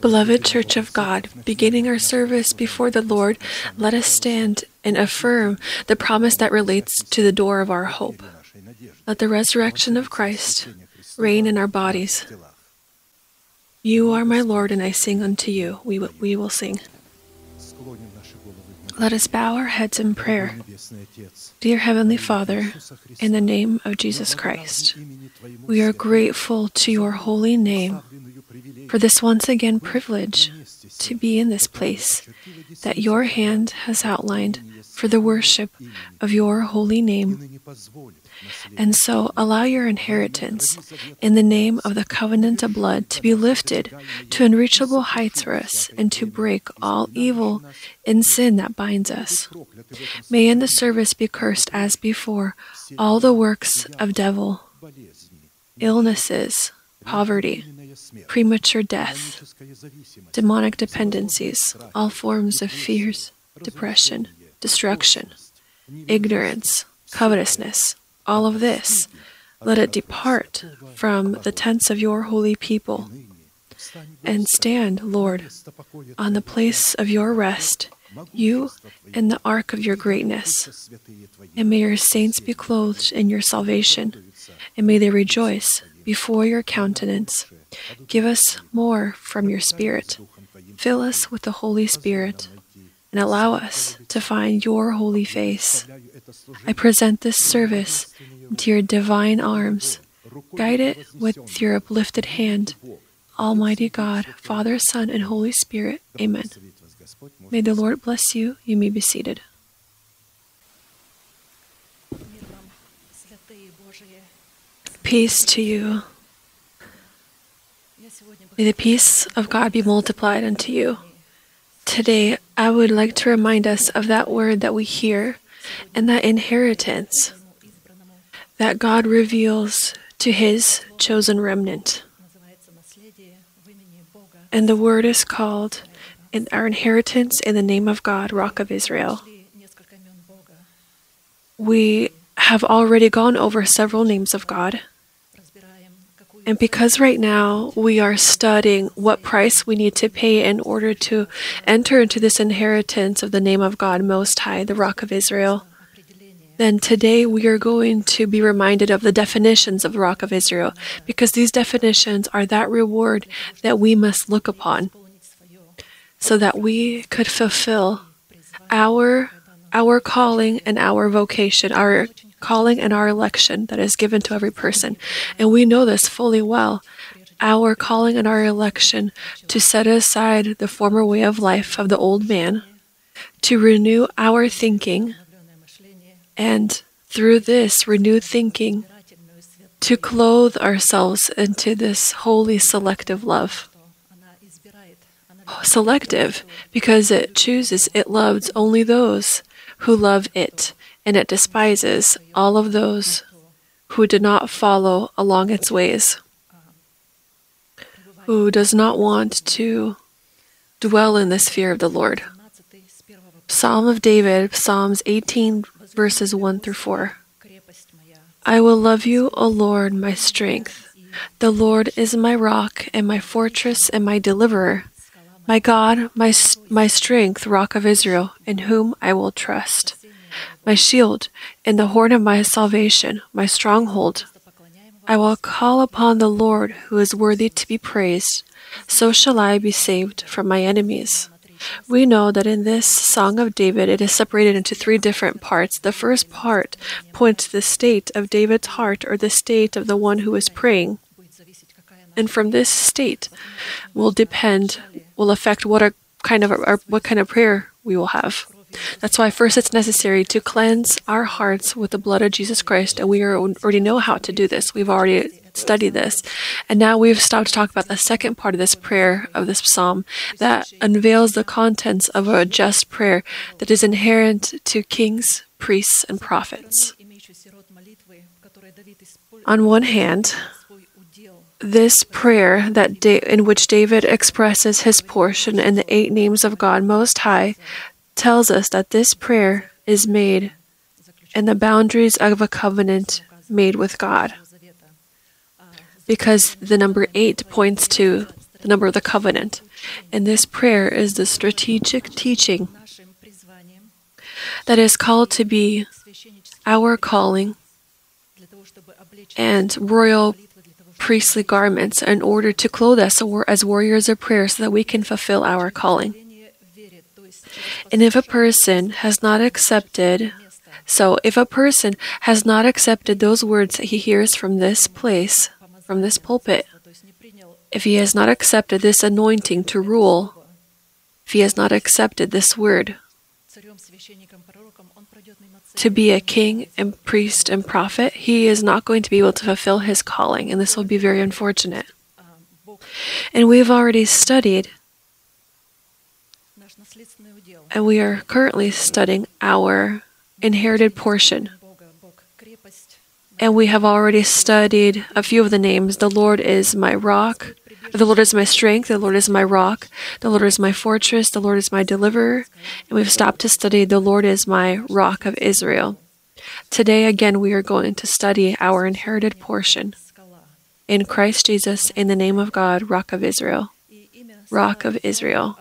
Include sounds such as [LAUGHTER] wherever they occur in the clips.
Beloved Church of God, beginning our service before the Lord, let us stand and affirm the promise that relates to the door of our hope. Let the resurrection of Christ reign in our bodies. You are my Lord, and I sing unto you. We, we will sing. Let us bow our heads in prayer. Dear Heavenly Father, in the name of Jesus Christ, we are grateful to your holy name for this once again privilege to be in this place that your hand has outlined for the worship of your holy name. And so allow your inheritance in the name of the covenant of blood to be lifted to unreachable heights for us and to break all evil and sin that binds us. May in the service be cursed as before all the works of devil, illnesses, poverty, premature death, demonic dependencies, all forms of fears, depression, destruction, ignorance, covetousness, all of this, let it depart from the tents of your holy people. And stand, Lord, on the place of your rest, you and the ark of your greatness. And may your saints be clothed in your salvation, and may they rejoice before your countenance. Give us more from your Spirit. Fill us with the Holy Spirit and allow us to find your holy face. I present this service into your divine arms. Guide it with your uplifted hand. Almighty God, Father, Son, and Holy Spirit. Amen. May the Lord bless you. You may be seated. Peace to you. May the peace of God be multiplied unto you. Today, I would like to remind us of that word that we hear and that inheritance that God reveals to his chosen remnant. And the word is called in our inheritance in the name of God, Rock of Israel. We have already gone over several names of God. And because right now we are studying what price we need to pay in order to enter into this inheritance of the name of God Most High, the Rock of Israel, then today we are going to be reminded of the definitions of the Rock of Israel, because these definitions are that reward that we must look upon so that we could fulfill our our calling and our vocation, our calling and our election that is given to every person. And we know this fully well. Our calling and our election to set aside the former way of life of the old man, to renew our thinking, and through this renewed thinking, to clothe ourselves into this holy selective love. Selective because it chooses, it loves only those who love it and it despises all of those who do not follow along its ways, who does not want to dwell in this fear of the Lord. Psalm of David, Psalms 18, verses 1 through 4. I will love you, O Lord, my strength. The Lord is my rock and my fortress and my deliverer. My God, my, my strength, rock of Israel, in whom I will trust my shield, and the horn of my salvation, my stronghold. I will call upon the Lord who is worthy to be praised. So shall I be saved from my enemies. We know that in this Song of David, it is separated into three different parts. The first part points to the state of David's heart or the state of the one who is praying. And from this state will depend, will affect what a kind of or what kind of prayer we will have. That's why first it's necessary to cleanse our hearts with the blood of Jesus Christ, and we already know how to do this. We've already studied this. And now we've stopped to talk about the second part of this prayer of this psalm that unveils the contents of a just prayer that is inherent to kings, priests, and prophets. On one hand, this prayer that da- in which David expresses his portion in the eight names of God Most High tells us that this prayer is made in the boundaries of a covenant made with God. Because the number eight points to the number of the covenant. And this prayer is the strategic teaching that is called to be our calling and royal priestly garments in order to clothe us as warriors of prayer so that we can fulfill our calling. And if a person has not accepted, so if a person has not accepted those words that he hears from this place, from this pulpit, if he has not accepted this anointing to rule, if he has not accepted this word to be a king and priest and prophet, he is not going to be able to fulfill his calling, and this will be very unfortunate. And we've already studied, and we are currently studying our inherited portion. And we have already studied a few of the names. The Lord is my rock. The Lord is my strength. The Lord is my rock. The Lord is my fortress. The Lord is my deliverer. And we've stopped to study the Lord is my rock of Israel. Today, again, we are going to study our inherited portion. In Christ Jesus, in the name of God, Rock of Israel. Rock of Israel.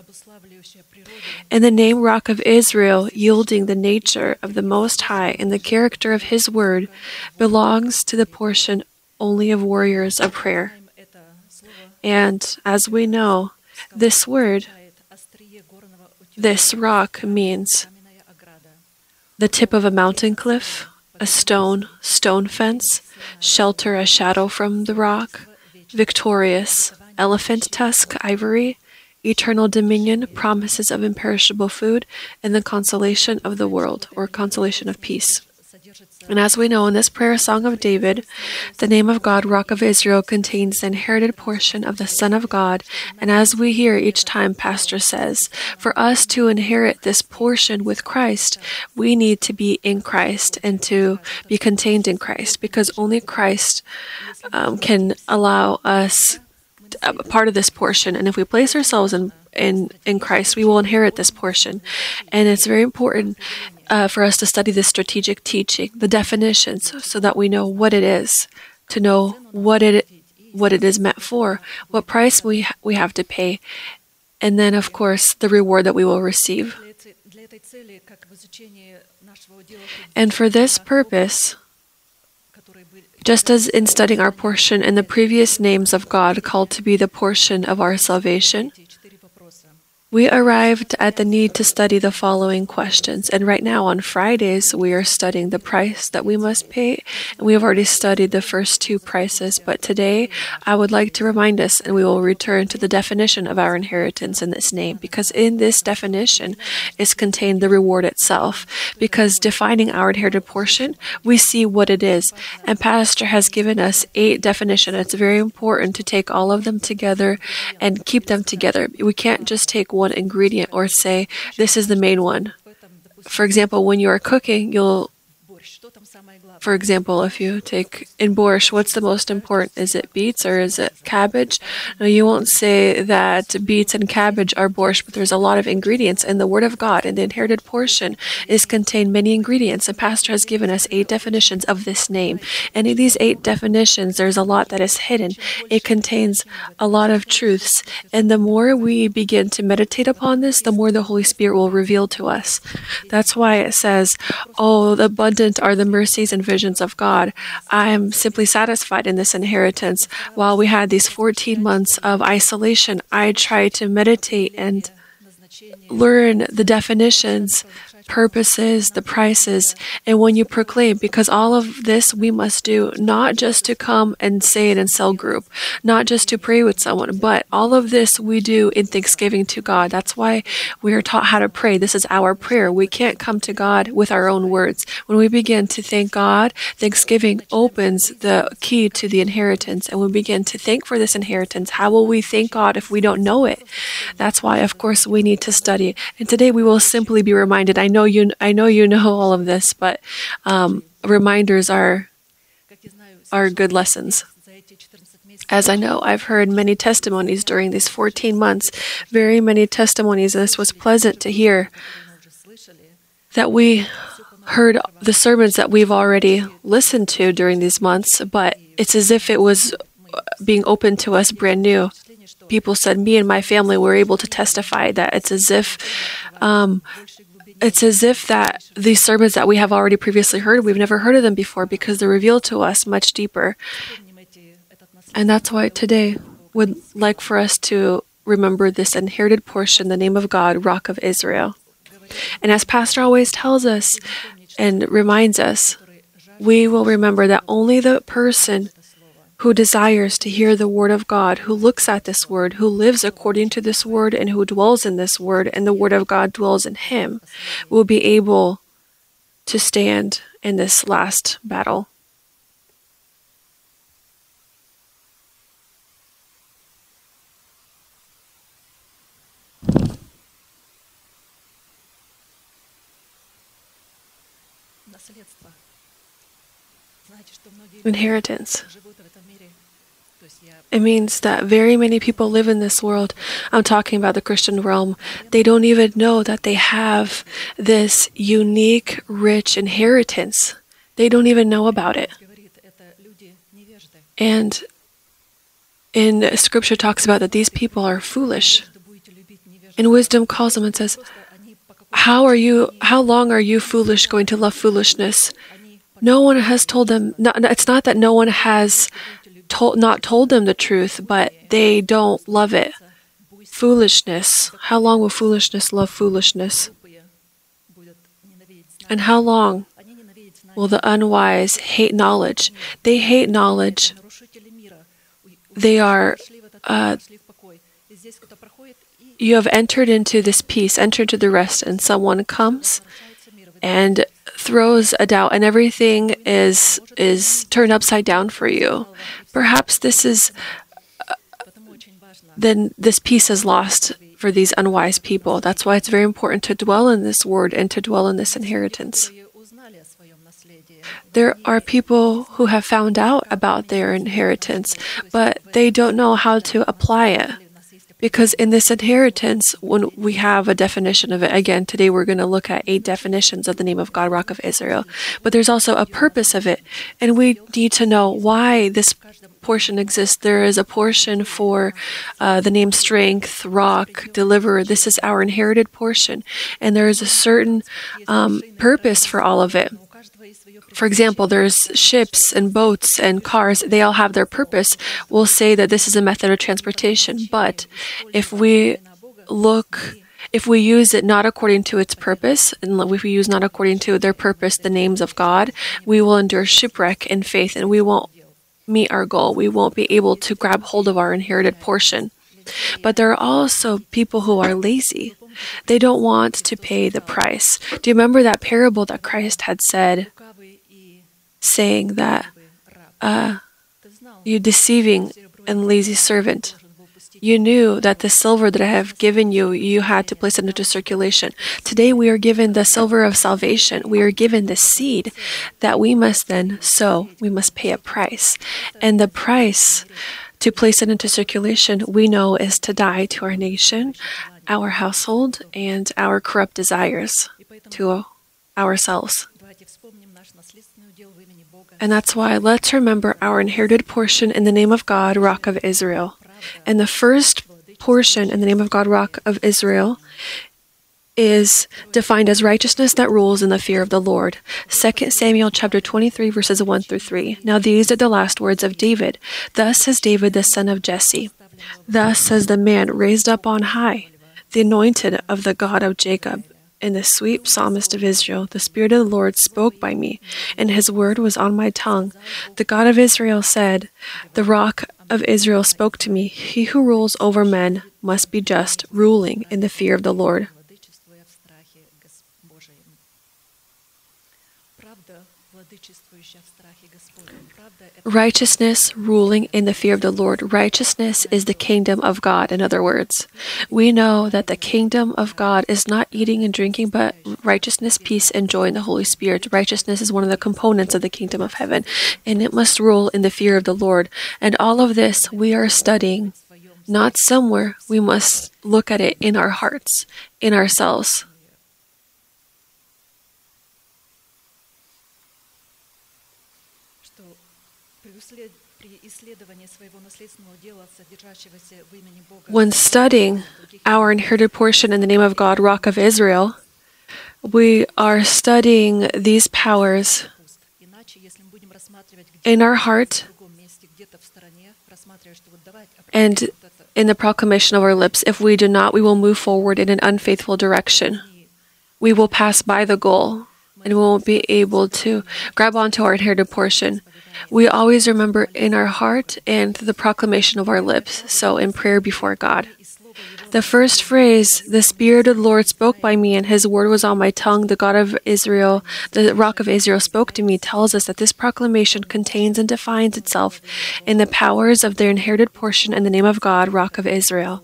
And the name Rock of Israel, yielding the nature of the Most High and the character of His Word, belongs to the portion only of warriors of prayer. And as we know, this word, this rock means the tip of a mountain cliff, a stone, stone fence, shelter a shadow from the rock, victorious, elephant tusk, ivory, eternal dominion, promises of imperishable food, and the consolation of the world, or consolation of peace. And as we know in this prayer song of David, the name of God, Rock of Israel, contains the inherited portion of the Son of God. And as we hear each time Pastor says, for us to inherit this portion with Christ, we need to be in Christ and to be contained in Christ because only Christ um, can allow us a part of this portion. And if we place ourselves in in in Christ, we will inherit this portion. And it's very important uh, for us to study this strategic teaching, the definitions, so that we know what it is, to know what it what it is meant for, what price we ha- we have to pay, and then of course the reward that we will receive. And for this purpose, just as in studying our portion in the previous names of God called to be the portion of our salvation, we arrived at the need to study the following questions. And right now on Fridays, we are studying the price that we must pay. And we have already studied the first two prices. But today, I would like to remind us, and we will return to the definition of our inheritance in this name, because in this definition is contained the reward itself. Because defining our inherited portion, we see what it is. And Pastor has given us eight definitions. It's very important to take all of them together and keep them together. We can't just take one ingredient or say, this is the main one. For example, when you are cooking, you'll for example, if you take in borscht, what's the most important? Is it beets or is it cabbage? No, you won't say that beets and cabbage are borscht, but there's a lot of ingredients. in the Word of God, in the inherited portion, is contained many ingredients. The pastor has given us eight definitions of this name. And in these eight definitions, there's a lot that is hidden. It contains a lot of truths. And the more we begin to meditate upon this, the more the Holy Spirit will reveal to us. That's why it says, Oh, abundant are the mercies and visions of God. I am simply satisfied in this inheritance. While we had these 14 months of isolation, I tried to meditate and learn the definitions purposes, the prices, and when you proclaim, because all of this we must do not just to come and say it in cell group, not just to pray with someone, but all of this we do in thanksgiving to God. That's why we are taught how to pray. This is our prayer. We can't come to God with our own words. When we begin to thank God, thanksgiving opens the key to the inheritance, and we begin to thank for this inheritance. How will we thank God if we don't know it? That's why, of course, we need to study. And today we will simply be reminded. I know you I know you know all of this, but um, reminders are are good lessons. As I know, I've heard many testimonies during these 14 months, very many testimonies, and this was pleasant to hear that we heard the sermons that we've already listened to during these months, but it's as if it was being opened to us brand new. people said, me and my family were able to testify that it's as if um, it's as if that these sermons that we have already previously heard, we've never heard of them before because they're revealed to us much deeper. And that's why today would like for us to remember this inherited portion, the name of God, Rock of Israel. And as Pastor always tells us and reminds us, we will remember that only the person who desires to hear the word of God, who looks at this word, who lives according to this word, and who dwells in this word, and the word of God dwells in him, will be able to stand in this last battle. Inheritance. It means that very many people live in this world. I'm talking about the Christian realm. They don't even know that they have this unique, rich inheritance. They don't even know about it. And in scripture talks about that these people are foolish. And wisdom calls them and says, How are you how long are you foolish going to love foolishness? No one has told them not, it's not that no one has told, not told them the truth, but they don't love it. Foolishness. How long will foolishness love foolishness? And how long will the unwise hate knowledge? They hate knowledge. They are. Uh, you have entered into this peace, entered into the rest, and someone comes and throws a doubt and everything is is turned upside down for you. Perhaps this is uh, then this peace is lost for these unwise people. That's why it's very important to dwell in this word and to dwell in this inheritance. There are people who have found out about their inheritance but they don't know how to apply it because in this inheritance, when we have a definition of it, again, today we're going to look at eight definitions of the name of God, Rock of Israel. But there's also a purpose of it. And we need to know why this portion exists. There is a portion for uh, the name Strength, Rock, Deliverer. This is our inherited portion. And there is a certain um, purpose for all of it. For example, there's ships and boats and cars, they all have their purpose. We'll say that this is a method of transportation, but if we look if we use it not according to its purpose, and if we use not according to their purpose the names of God, we will endure shipwreck in faith and we won't meet our goal. We won't be able to grab hold of our inherited portion. But there are also people who are lazy. They don't want to pay the price. Do you remember that parable that Christ had said saying that uh, you deceiving and lazy servant. You knew that the silver that I have given you, you had to place it into circulation. Today we are given the silver of salvation. We are given the seed that we must then sow. We must pay a price. And the price to place it into circulation, we know, is to die to our nation, our household, and our corrupt desires to ourselves. And that's why let's remember our inherited portion in the name of God, Rock of Israel. And the first portion in the name of God, Rock of Israel, is defined as righteousness that rules in the fear of the Lord. 2 Samuel chapter 23 verses 1 through 3. Now these are the last words of David. Thus says David the son of Jesse. Thus says the man raised up on high, the anointed of the God of Jacob in the sweet psalmist of Israel, the Spirit of the Lord spoke by me, and his word was on my tongue. The God of Israel said, The rock of Israel spoke to me, He who rules over men must be just, ruling in the fear of the Lord. Righteousness ruling in the fear of the Lord. Righteousness is the kingdom of God, in other words. We know that the kingdom of God is not eating and drinking, but righteousness, peace, and joy in the Holy Spirit. Righteousness is one of the components of the kingdom of heaven, and it must rule in the fear of the Lord. And all of this we are studying not somewhere. We must look at it in our hearts, in ourselves. When studying our inherited portion in the name of God, Rock of Israel, we are studying these powers in our heart and in the proclamation of our lips. If we do not, we will move forward in an unfaithful direction. We will pass by the goal and we won't be able to grab onto our inherited portion. We always remember in our heart and the proclamation of our lips, so in prayer before God. The first phrase, the Spirit of the Lord spoke by me, and his word was on my tongue, the God of Israel, the rock of Israel spoke to me, tells us that this proclamation contains and defines itself in the powers of their inherited portion in the name of God, rock of Israel.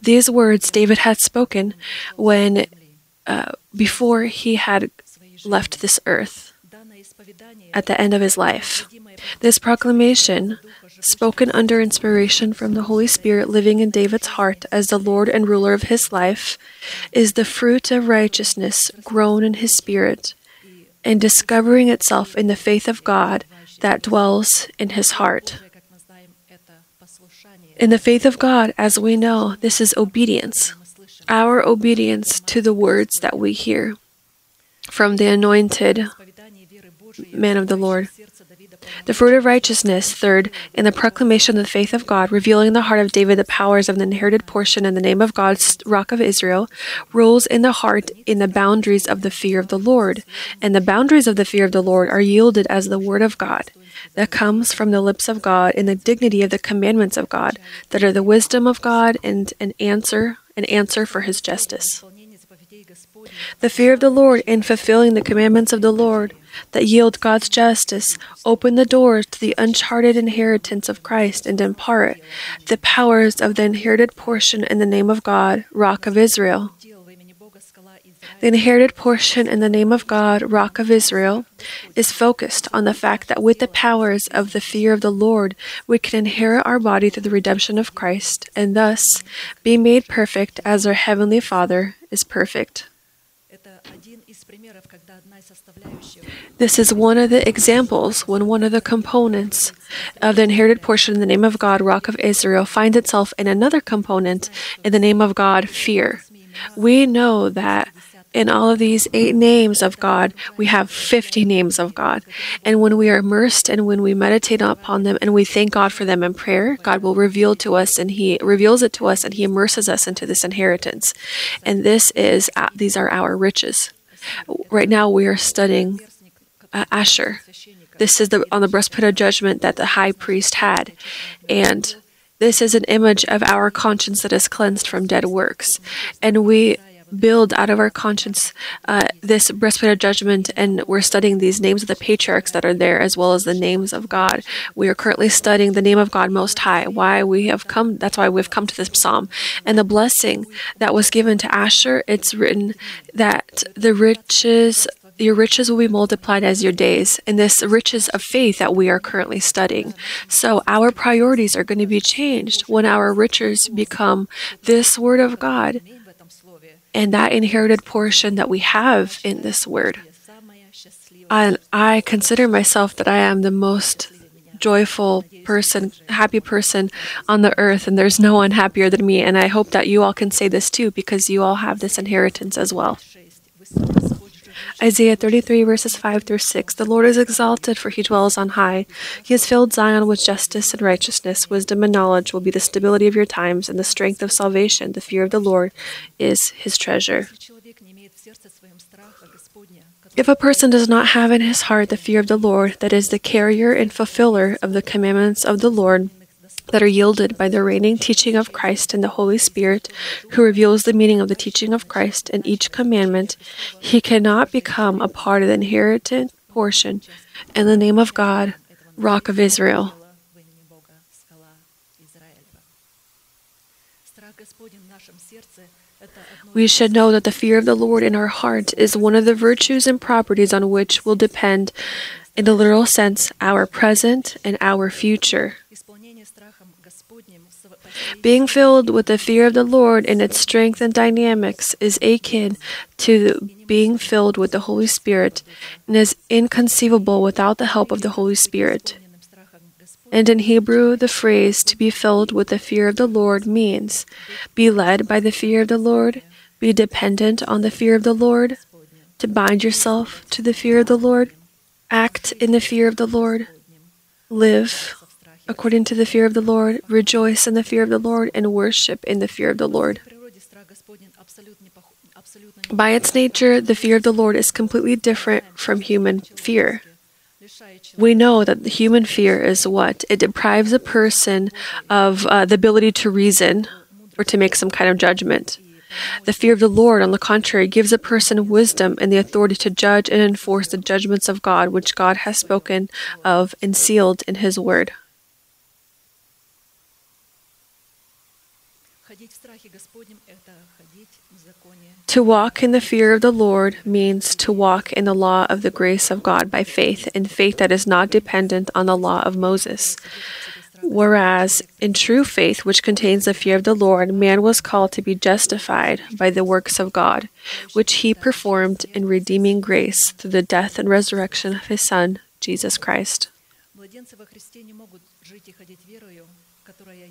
These words David had spoken when, uh, before he had left this earth at the end of his life. This proclamation spoken under inspiration from the Holy Spirit living in David's heart as the Lord and ruler of his life, is the fruit of righteousness grown in his spirit and discovering itself in the faith of God that dwells in his heart. In the faith of God, as we know, this is obedience, our obedience to the words that we hear from the anointed man of the Lord. The fruit of righteousness, third, in the proclamation of the faith of God, revealing in the heart of David the powers of the inherited portion in the name of God's rock of Israel, rules in the heart in the boundaries of the fear of the Lord. And the boundaries of the fear of the Lord are yielded as the word of God that comes from the lips of God in the dignity of the commandments of God, that are the wisdom of God and an answer, an answer for his justice. The fear of the Lord in fulfilling the commandments of the Lord that yield God's justice, open the doors to the uncharted inheritance of Christ and impart the powers of the inherited portion in the name of God, Rock of Israel. The inherited portion in the name of God, Rock of Israel, is focused on the fact that with the powers of the fear of the Lord, we can inherit our body through the redemption of Christ and thus be made perfect as our Heavenly Father is perfect. This is one of the examples when one of the components of the inherited portion in the name of God, Rock of Israel, finds itself in another component in the name of God, fear. We know that in all of these eight names of God, we have 50 names of God. And when we are immersed and when we meditate upon them and we thank God for them in prayer, God will reveal to us and He reveals it to us and He immerses us into this inheritance. And this is, uh, these are our riches. Right now, we are studying uh, Asher. This is the on the breastplate of judgment that the high priest had, and this is an image of our conscience that is cleansed from dead works, and we build out of our conscience uh, this breastplate of judgment, and we're studying these names of the patriarchs that are there, as well as the names of God. We are currently studying the name of God Most High. Why we have come? That's why we've come to this psalm, and the blessing that was given to Asher. It's written that the riches your riches will be multiplied as your days, in this riches of faith that we are currently studying. So our priorities are going to be changed when our riches become this Word of God and that inherited portion that we have in this Word. I consider myself that I am the most joyful person, happy person on the earth, and there's no one happier than me. And I hope that you all can say this too, because you all have this inheritance as well. Isaiah 33, verses 5 through 6 The Lord is exalted, for he dwells on high. He has filled Zion with justice and righteousness. Wisdom and knowledge will be the stability of your times, and the strength of salvation. The fear of the Lord is his treasure. If a person does not have in his heart the fear of the Lord, that is, the carrier and fulfiller of the commandments of the Lord, that are yielded by the reigning teaching of Christ and the Holy Spirit, who reveals the meaning of the teaching of Christ in each commandment, he cannot become a part of the inherited portion in the name of God, Rock of Israel. We should know that the fear of the Lord in our heart is one of the virtues and properties on which will depend, in the literal sense, our present and our future. Being filled with the fear of the Lord and its strength and dynamics is akin to being filled with the Holy Spirit and is inconceivable without the help of the Holy Spirit. And in Hebrew, the phrase to be filled with the fear of the Lord means be led by the fear of the Lord, be dependent on the fear of the Lord, to bind yourself to the fear of the Lord, act in the fear of the Lord, live according to the fear of the Lord, rejoice in the fear of the Lord, and worship in the fear of the Lord. By its nature, the fear of the Lord is completely different from human fear. We know that the human fear is what? It deprives a person of uh, the ability to reason or to make some kind of judgment. The fear of the Lord, on the contrary, gives a person wisdom and the authority to judge and enforce the judgments of God, which God has spoken of and sealed in His Word. To walk in the fear of the Lord means to walk in the law of the grace of God by faith, in faith that is not dependent on the law of Moses. Whereas in true faith, which contains the fear of the Lord, man was called to be justified by the works of God, which he performed in redeeming grace through the death and resurrection of his Son, Jesus Christ.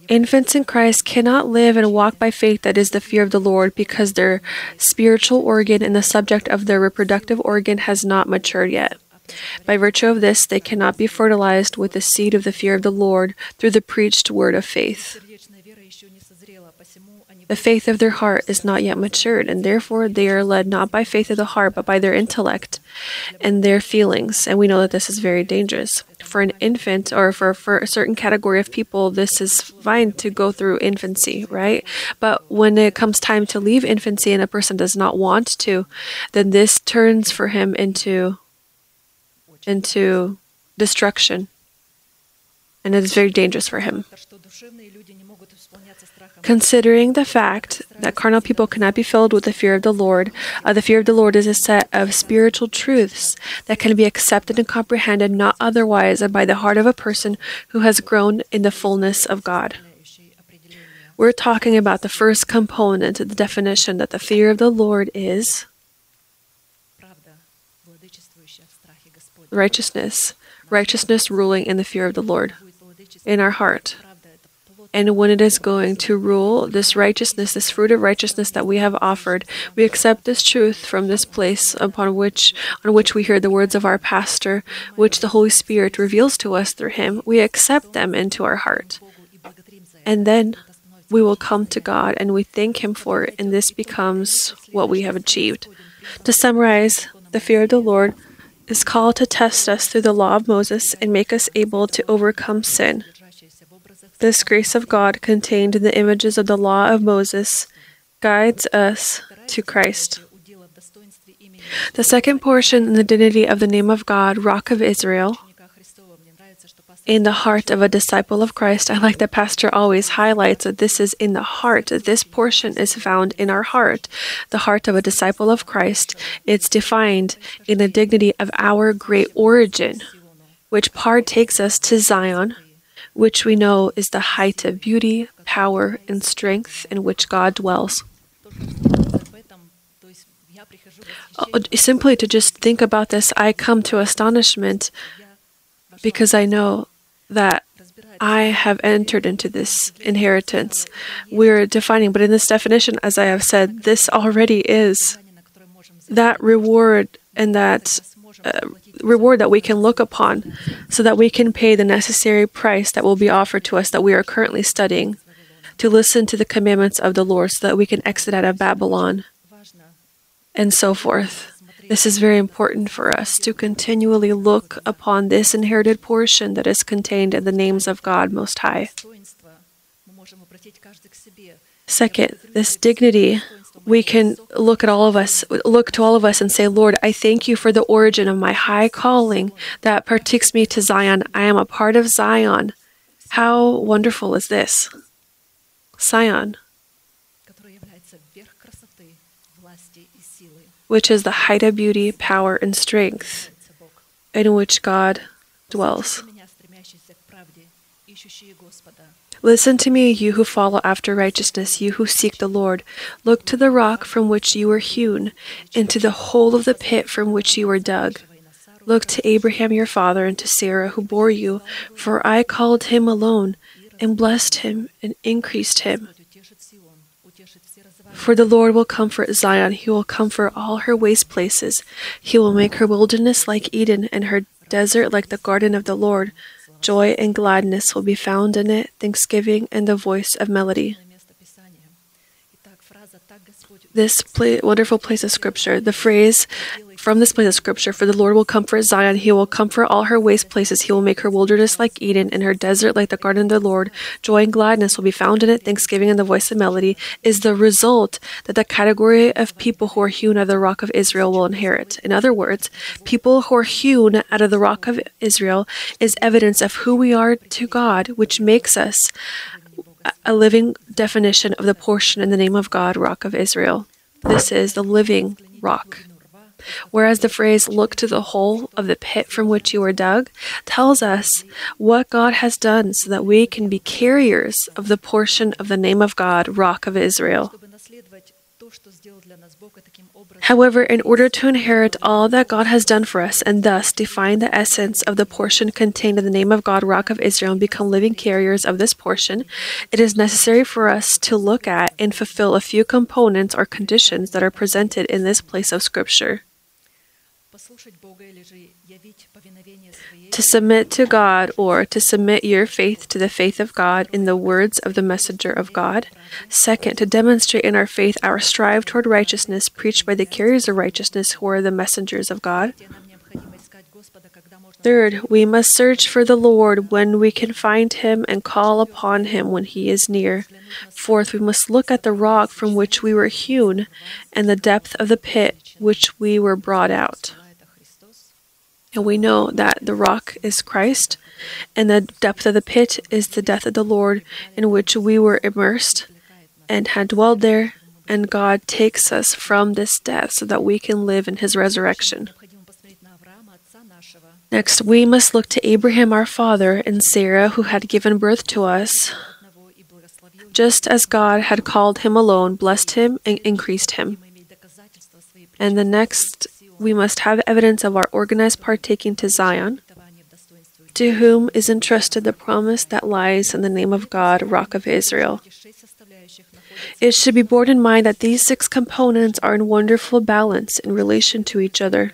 Infants in Christ cannot live and walk by faith that is the fear of the Lord because their spiritual organ and the subject of their reproductive organ has not matured yet. By virtue of this, they cannot be fertilized with the seed of the fear of the Lord through the preached word of faith. The faith of their heart is not yet matured, and therefore they are led not by faith of the heart, but by their intellect and their feelings. And we know that this is very dangerous. For an infant or for, for a certain category of people, this is fine to go through infancy, right? But when it comes time to leave infancy and a person does not want to, then this turns for him into into destruction. And it is very dangerous for him. Considering the fact that carnal people cannot be filled with the fear of the Lord, uh, the fear of the Lord is a set of spiritual truths that can be accepted and comprehended not otherwise than by the heart of a person who has grown in the fullness of God. We're talking about the first component, of the definition that the fear of the Lord is righteousness, righteousness ruling in the fear of the Lord in our heart. And when it is going to rule, this righteousness, this fruit of righteousness that we have offered, we accept this truth from this place upon which on which we hear the words of our pastor, which the Holy Spirit reveals to us through him. We accept them into our heart. And then we will come to God and we thank him for it, and this becomes what we have achieved. To summarize, the fear of the Lord is called to test us through the law of Moses and make us able to overcome sin. This grace of God, contained in the images of the law of Moses, guides us to Christ. The second portion in the dignity of the name of God, Rock of Israel, in the heart of a disciple of Christ. I like that Pastor always highlights that this is in the heart. This portion is found in our heart, the heart of a disciple of Christ. It's defined in the dignity of our great origin, which part takes us to Zion, which we know is the height of beauty, power, and strength in which God dwells. Oh, simply to just think about this, I come to astonishment because I know that I have entered into this inheritance. We're defining, but in this definition, as I have said, this already is that reward and that uh, reward that we can look upon so that we can pay the necessary price that will be offered to us that we are currently studying to listen to the commandments of the Lord so that we can exit out of Babylon and so forth. This is very important for us to continually look upon this inherited portion that is contained in the names of God Most High. Second, this dignity we can look at all of us, look to all of us and say, Lord, I thank you for the origin of my high calling that partakes me to Zion. I am a part of Zion. How wonderful is this? Zion, which is the height of beauty, power, and strength, in which God dwells. Listen to me, you who follow after righteousness, you who seek the Lord. Look to the rock from which you were hewn, and to the hole of the pit from which you were dug. Look to Abraham your father and to Sarah who bore you, for I called him alone, and blessed him, and increased him. For the Lord will comfort Zion, he will comfort all her waste places. He will make her wilderness like Eden, and her desert like the garden of the Lord. Joy and gladness will be found in it, thanksgiving and the voice of melody. This pla- wonderful place of scripture, the phrase from this place of scripture, for the Lord will comfort Zion, he will comfort all her waste places, he will make her wilderness like Eden, and her desert like the garden of the Lord. Joy and gladness will be found in it, thanksgiving and the voice of melody, is the result that the category of people who are hewn out of the rock of Israel will inherit. In other words, people who are hewn out of the rock of Israel is evidence of who we are to God, which makes us a living definition of the portion in the name of God, Rock of Israel. This is the living rock. Whereas the phrase, look to the hole of the pit from which you were dug, tells us what God has done so that we can be carriers of the portion of the name of God, Rock of Israel. However, in order to inherit all that God has done for us and thus define the essence of the portion contained in the name of God, Rock of Israel, and become living carriers of this portion, it is necessary for us to look at and fulfill a few components or conditions that are presented in this place of Scripture. To submit to God or to submit your faith to the faith of God in the words of the messenger of God. Second, to demonstrate in our faith our strive toward righteousness preached by the carriers of righteousness who are the messengers of God. Third, we must search for the Lord when we can find him and call upon him when he is near. Fourth, we must look at the rock from which we were hewn and the depth of the pit which we were brought out. And we know that the rock is Christ, and the depth of the pit is the death of the Lord, in which we were immersed and had dwelled there. And God takes us from this death so that we can live in his resurrection. Next, we must look to Abraham our father and Sarah, who had given birth to us, just as God had called him alone, blessed him, and increased him. And the next we must have evidence of our organized partaking to Zion, to whom is entrusted the promise that lies in the name of God, Rock of Israel. It should be borne in mind that these six components are in wonderful balance in relation to each other.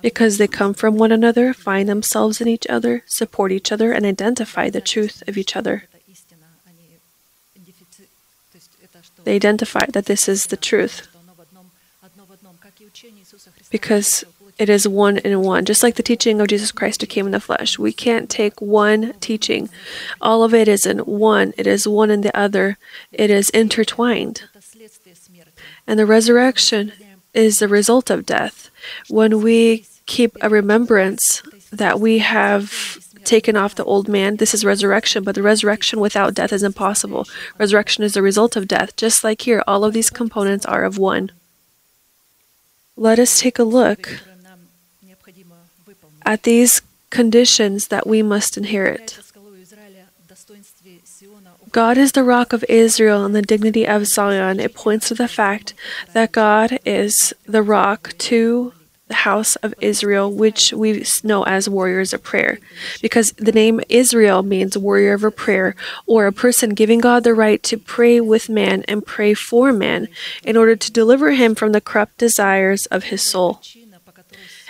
Because they come from one another, find themselves in each other, support each other, and identify the truth of each other. They identify that this is the truth because it is one in one, just like the teaching of Jesus Christ who came in the flesh. We can't take one teaching. All of it is in one, it is one in the other, it is intertwined. And the resurrection is the result of death. When we keep a remembrance that we have taken off the old man, this is resurrection, but the resurrection without death is impossible. Resurrection is the result of death. Just like here, all of these components are of one. Let us take a look at these conditions that we must inherit. God is the rock of Israel and the dignity of Zion. It points to the fact that God is the rock to the house of Israel, which we know as warriors of prayer. Because the name Israel means warrior of a prayer, or a person giving God the right to pray with man and pray for man in order to deliver him from the corrupt desires of his soul.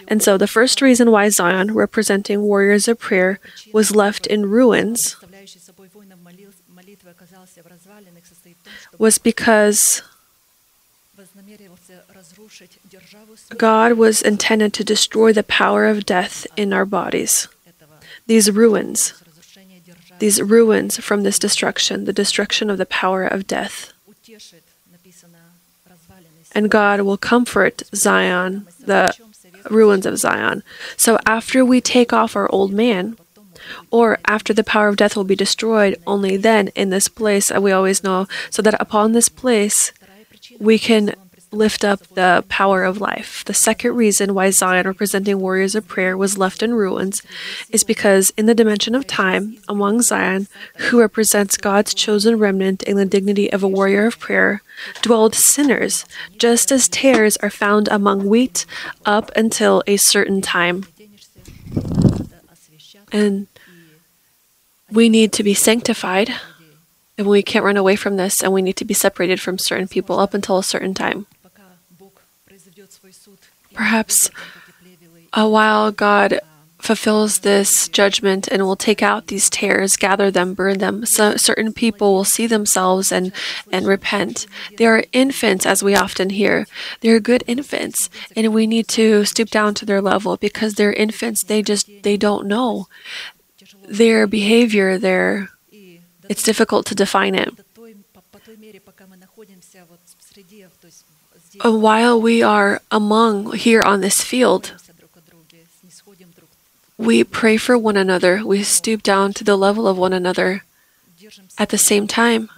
And so, the first reason why Zion, representing warriors of prayer, was left in ruins was because God was intended to destroy the power of death in our bodies. These ruins, these ruins from this destruction, the destruction of the power of death. And God will comfort Zion, the ruins of Zion. So after we take off our old man, or after the power of death will be destroyed, only then in this place, we always know, so that upon this place we can lift up the power of life. The second reason why Zion, representing warriors of prayer, was left in ruins is because in the dimension of time, among Zion, who represents God's chosen remnant in the dignity of a warrior of prayer, dwelled sinners, just as tares are found among wheat up until a certain time. And we need to be sanctified, and we can't run away from this, and we need to be separated from certain people up until a certain time. Perhaps a while God fulfills this judgment and will take out these tares, gather them, burn them. So certain people will see themselves and, and repent. They are infants, as we often hear. They are good infants, and we need to stoop down to their level because they're infants. They just they don't know their behavior. Their it's difficult to define it. While we are among here on this field, we pray for one another, we stoop down to the level of one another. At the same time,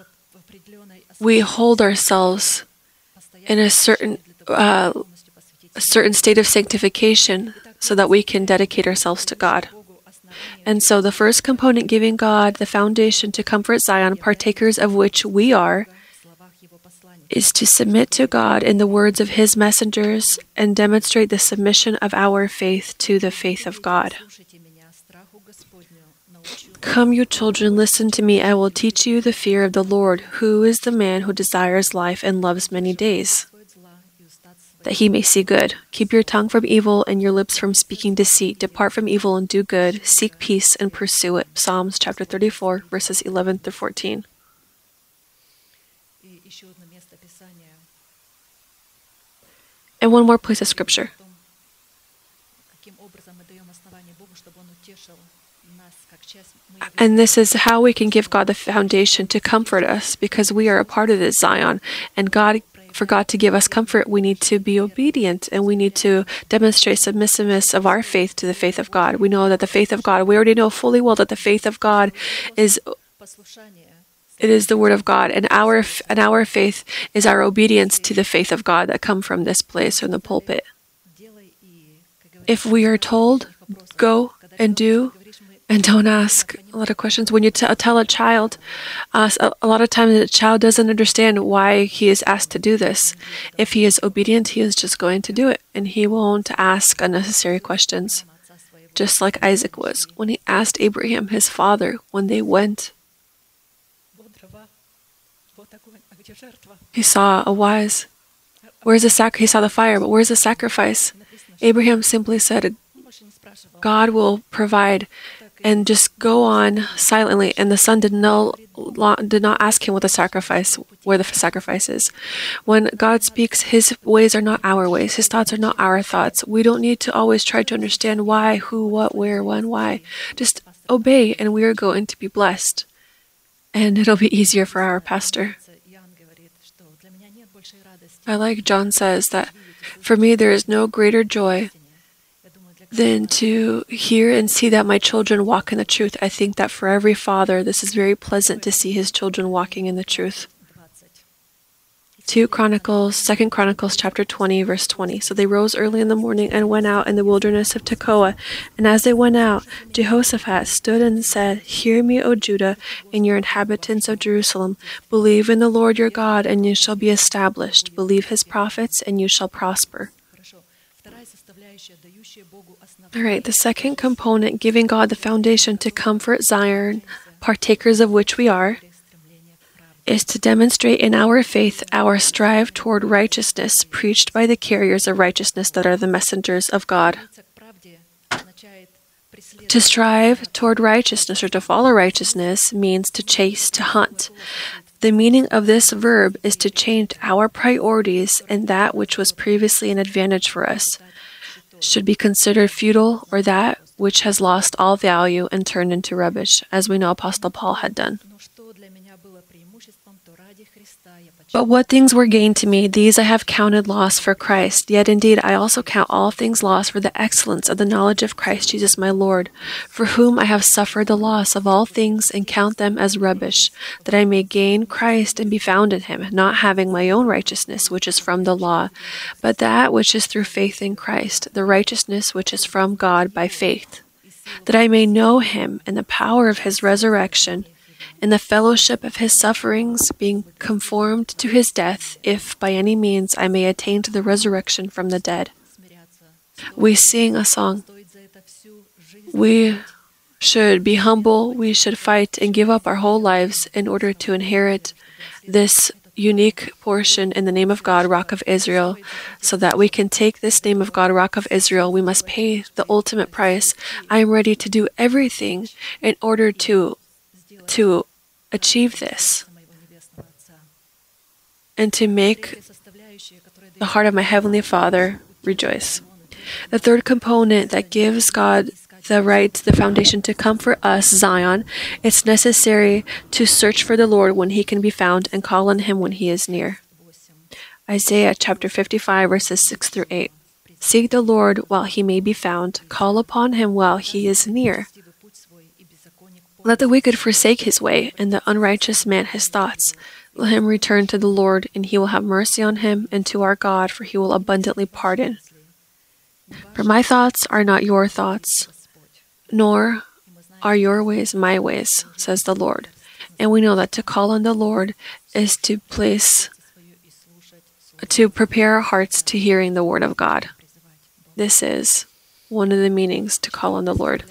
we hold ourselves in a certain uh, a certain state of sanctification so that we can dedicate ourselves to God. And so the first component giving God the foundation to comfort Zion, partakers of which we are, is to submit to God in the words of His messengers and demonstrate the submission of our faith to the faith of God. Come, you children, listen to me. I will teach you the fear of the Lord. Who is the man who desires life and loves many days? That he may see good. Keep your tongue from evil and your lips from speaking deceit. Depart from evil and do good. Seek peace and pursue it. Psalms chapter 34, verses 11 through 14. And one more place of scripture. And this is how we can give God the foundation to comfort us because we are a part of this Zion. And God, for God to give us comfort, we need to be obedient and we need to demonstrate submissiveness of our faith to the faith of God. We know that the faith of God, we already know fully well that the faith of God is it is the word of God, and our and our faith is our obedience to the faith of God that come from this place from the pulpit. If we are told, go and do, and don't ask a lot of questions. When you t- tell a child, uh, a lot of times the child doesn't understand why he is asked to do this. If he is obedient, he is just going to do it, and he won't ask unnecessary questions. Just like Isaac was when he asked Abraham, his father, when they went He saw a wise. Where's the sac? He saw the fire, but where's the sacrifice? Abraham simply said, "God will provide," and just go on silently. And the son did not did not ask him what the sacrifice, where the sacrifice is. When God speaks, His ways are not our ways. His thoughts are not our thoughts. We don't need to always try to understand why, who, what, where, when, why. Just obey, and we are going to be blessed. And it'll be easier for our pastor. I like John says that for me there is no greater joy than to hear and see that my children walk in the truth. I think that for every father, this is very pleasant to see his children walking in the truth. 2 Chronicles, 2 Chronicles chapter 20, verse 20. So they rose early in the morning and went out in the wilderness of Tekoa. And as they went out, Jehoshaphat stood and said, Hear me, O Judah, and your inhabitants of Jerusalem. Believe in the Lord your God, and you shall be established. Believe his prophets, and you shall prosper. All right, the second component, giving God the foundation to comfort Zion, partakers of which we are, is to demonstrate in our faith our strive toward righteousness preached by the carriers of righteousness that are the messengers of God. To strive toward righteousness or to follow righteousness means to chase, to hunt. The meaning of this verb is to change our priorities and that which was previously an advantage for us should be considered futile or that which has lost all value and turned into rubbish, as we know Apostle Paul had done. But what things were gained to me, these I have counted loss for Christ. Yet indeed I also count all things loss for the excellence of the knowledge of Christ Jesus my Lord, for whom I have suffered the loss of all things and count them as rubbish, that I may gain Christ and be found in him, not having my own righteousness, which is from the law, but that which is through faith in Christ, the righteousness which is from God by faith, that I may know him and the power of his resurrection in the fellowship of his sufferings, being conformed to his death, if by any means I may attain to the resurrection from the dead. We sing a song. We should be humble, we should fight and give up our whole lives in order to inherit this unique portion in the name of God, Rock of Israel, so that we can take this name of God, Rock of Israel. We must pay the ultimate price. I am ready to do everything in order to to achieve this and to make the heart of my heavenly Father rejoice. The third component that gives God the right, the foundation to comfort us, Zion, it's necessary to search for the Lord when he can be found and call on him when he is near. Isaiah chapter 55, verses 6 through 8. Seek the Lord while he may be found, call upon him while he is near. Let the wicked forsake his way, and the unrighteous man his thoughts. Let him return to the Lord, and he will have mercy on him, and to our God, for he will abundantly pardon. For my thoughts are not your thoughts, nor are your ways my ways, says the Lord. And we know that to call on the Lord is to place, to prepare our hearts to hearing the word of God. This is one of the meanings to call on the Lord.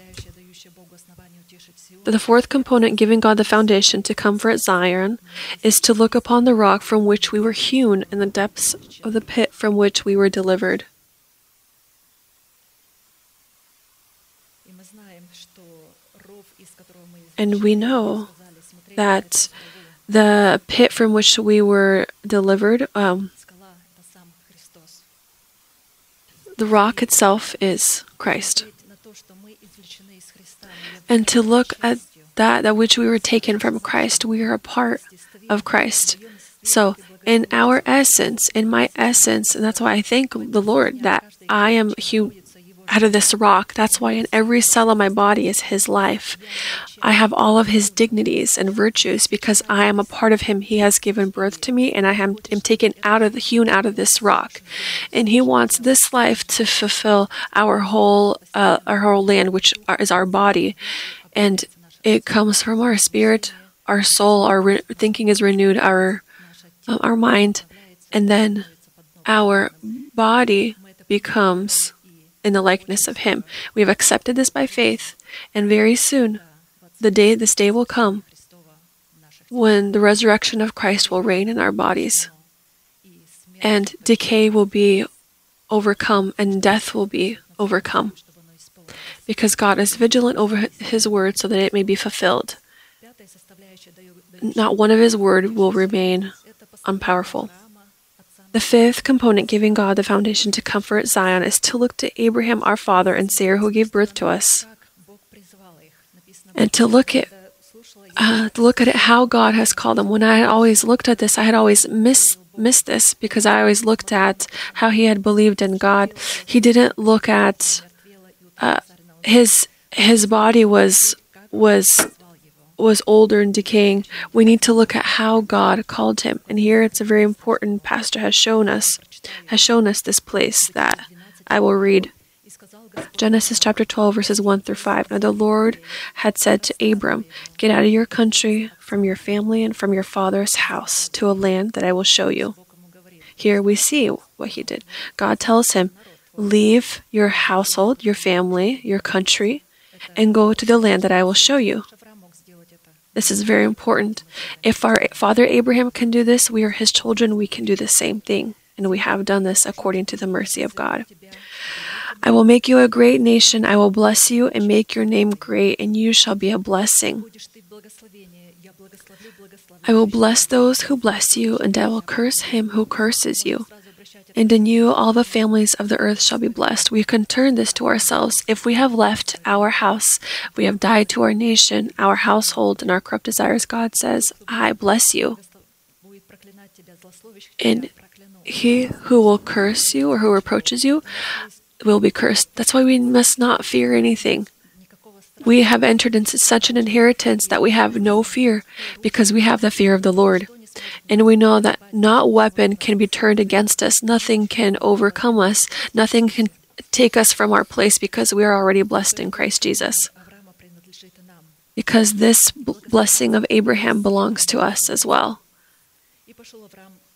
The fourth component giving God the foundation to comfort Zion is to look upon the rock from which we were hewn and the depths of the pit from which we were delivered. And we know that the pit from which we were delivered, um, the rock itself is Christ. And to look at that, that which we were taken from Christ, we are a part of Christ. So, in our essence, in my essence, and that's why I thank the Lord that I am human out of this rock. That's why in every cell of my body is His life. I have all of His dignities and virtues because I am a part of Him. He has given birth to me, and I am, am taken out of the hewn out of this rock. And He wants this life to fulfill our whole uh, our whole land, which is our body, and it comes from our spirit, our soul, our re- thinking is renewed, our uh, our mind, and then our body becomes in the likeness of him. We have accepted this by faith, and very soon the day this day will come when the resurrection of Christ will reign in our bodies and decay will be overcome and death will be overcome because God is vigilant over his word so that it may be fulfilled. Not one of his word will remain unpowerful. The fifth component giving God the foundation to comfort Zion is to look to Abraham our father and Sarah who gave birth to us. And to look at uh, look at it how God has called them. When I had always looked at this, I had always missed missed this because I always looked at how he had believed in God. He didn't look at uh, his his body was was was older and decaying, we need to look at how God called him. And here it's a very important pastor has shown us has shown us this place that I will read. Genesis chapter 12 verses 1 through 5. Now the Lord had said to Abram, Get out of your country, from your family and from your father's house to a land that I will show you. Here we see what he did. God tells him, Leave your household, your family, your country, and go to the land that I will show you. This is very important. If our father Abraham can do this, we are his children, we can do the same thing. And we have done this according to the mercy of God. I will make you a great nation. I will bless you and make your name great, and you shall be a blessing. I will bless those who bless you, and I will curse him who curses you and in you all the families of the earth shall be blessed. We can turn this to ourselves. If we have left our house, we have died to our nation, our household, and our corrupt desires, God says, I bless you. And he who will curse you or who reproaches you will be cursed. That's why we must not fear anything. We have entered into such an inheritance that we have no fear because we have the fear of the Lord. And we know that not weapon can be turned against us. Nothing can overcome us. Nothing can take us from our place because we are already blessed in Christ Jesus. Because this blessing of Abraham belongs to us as well.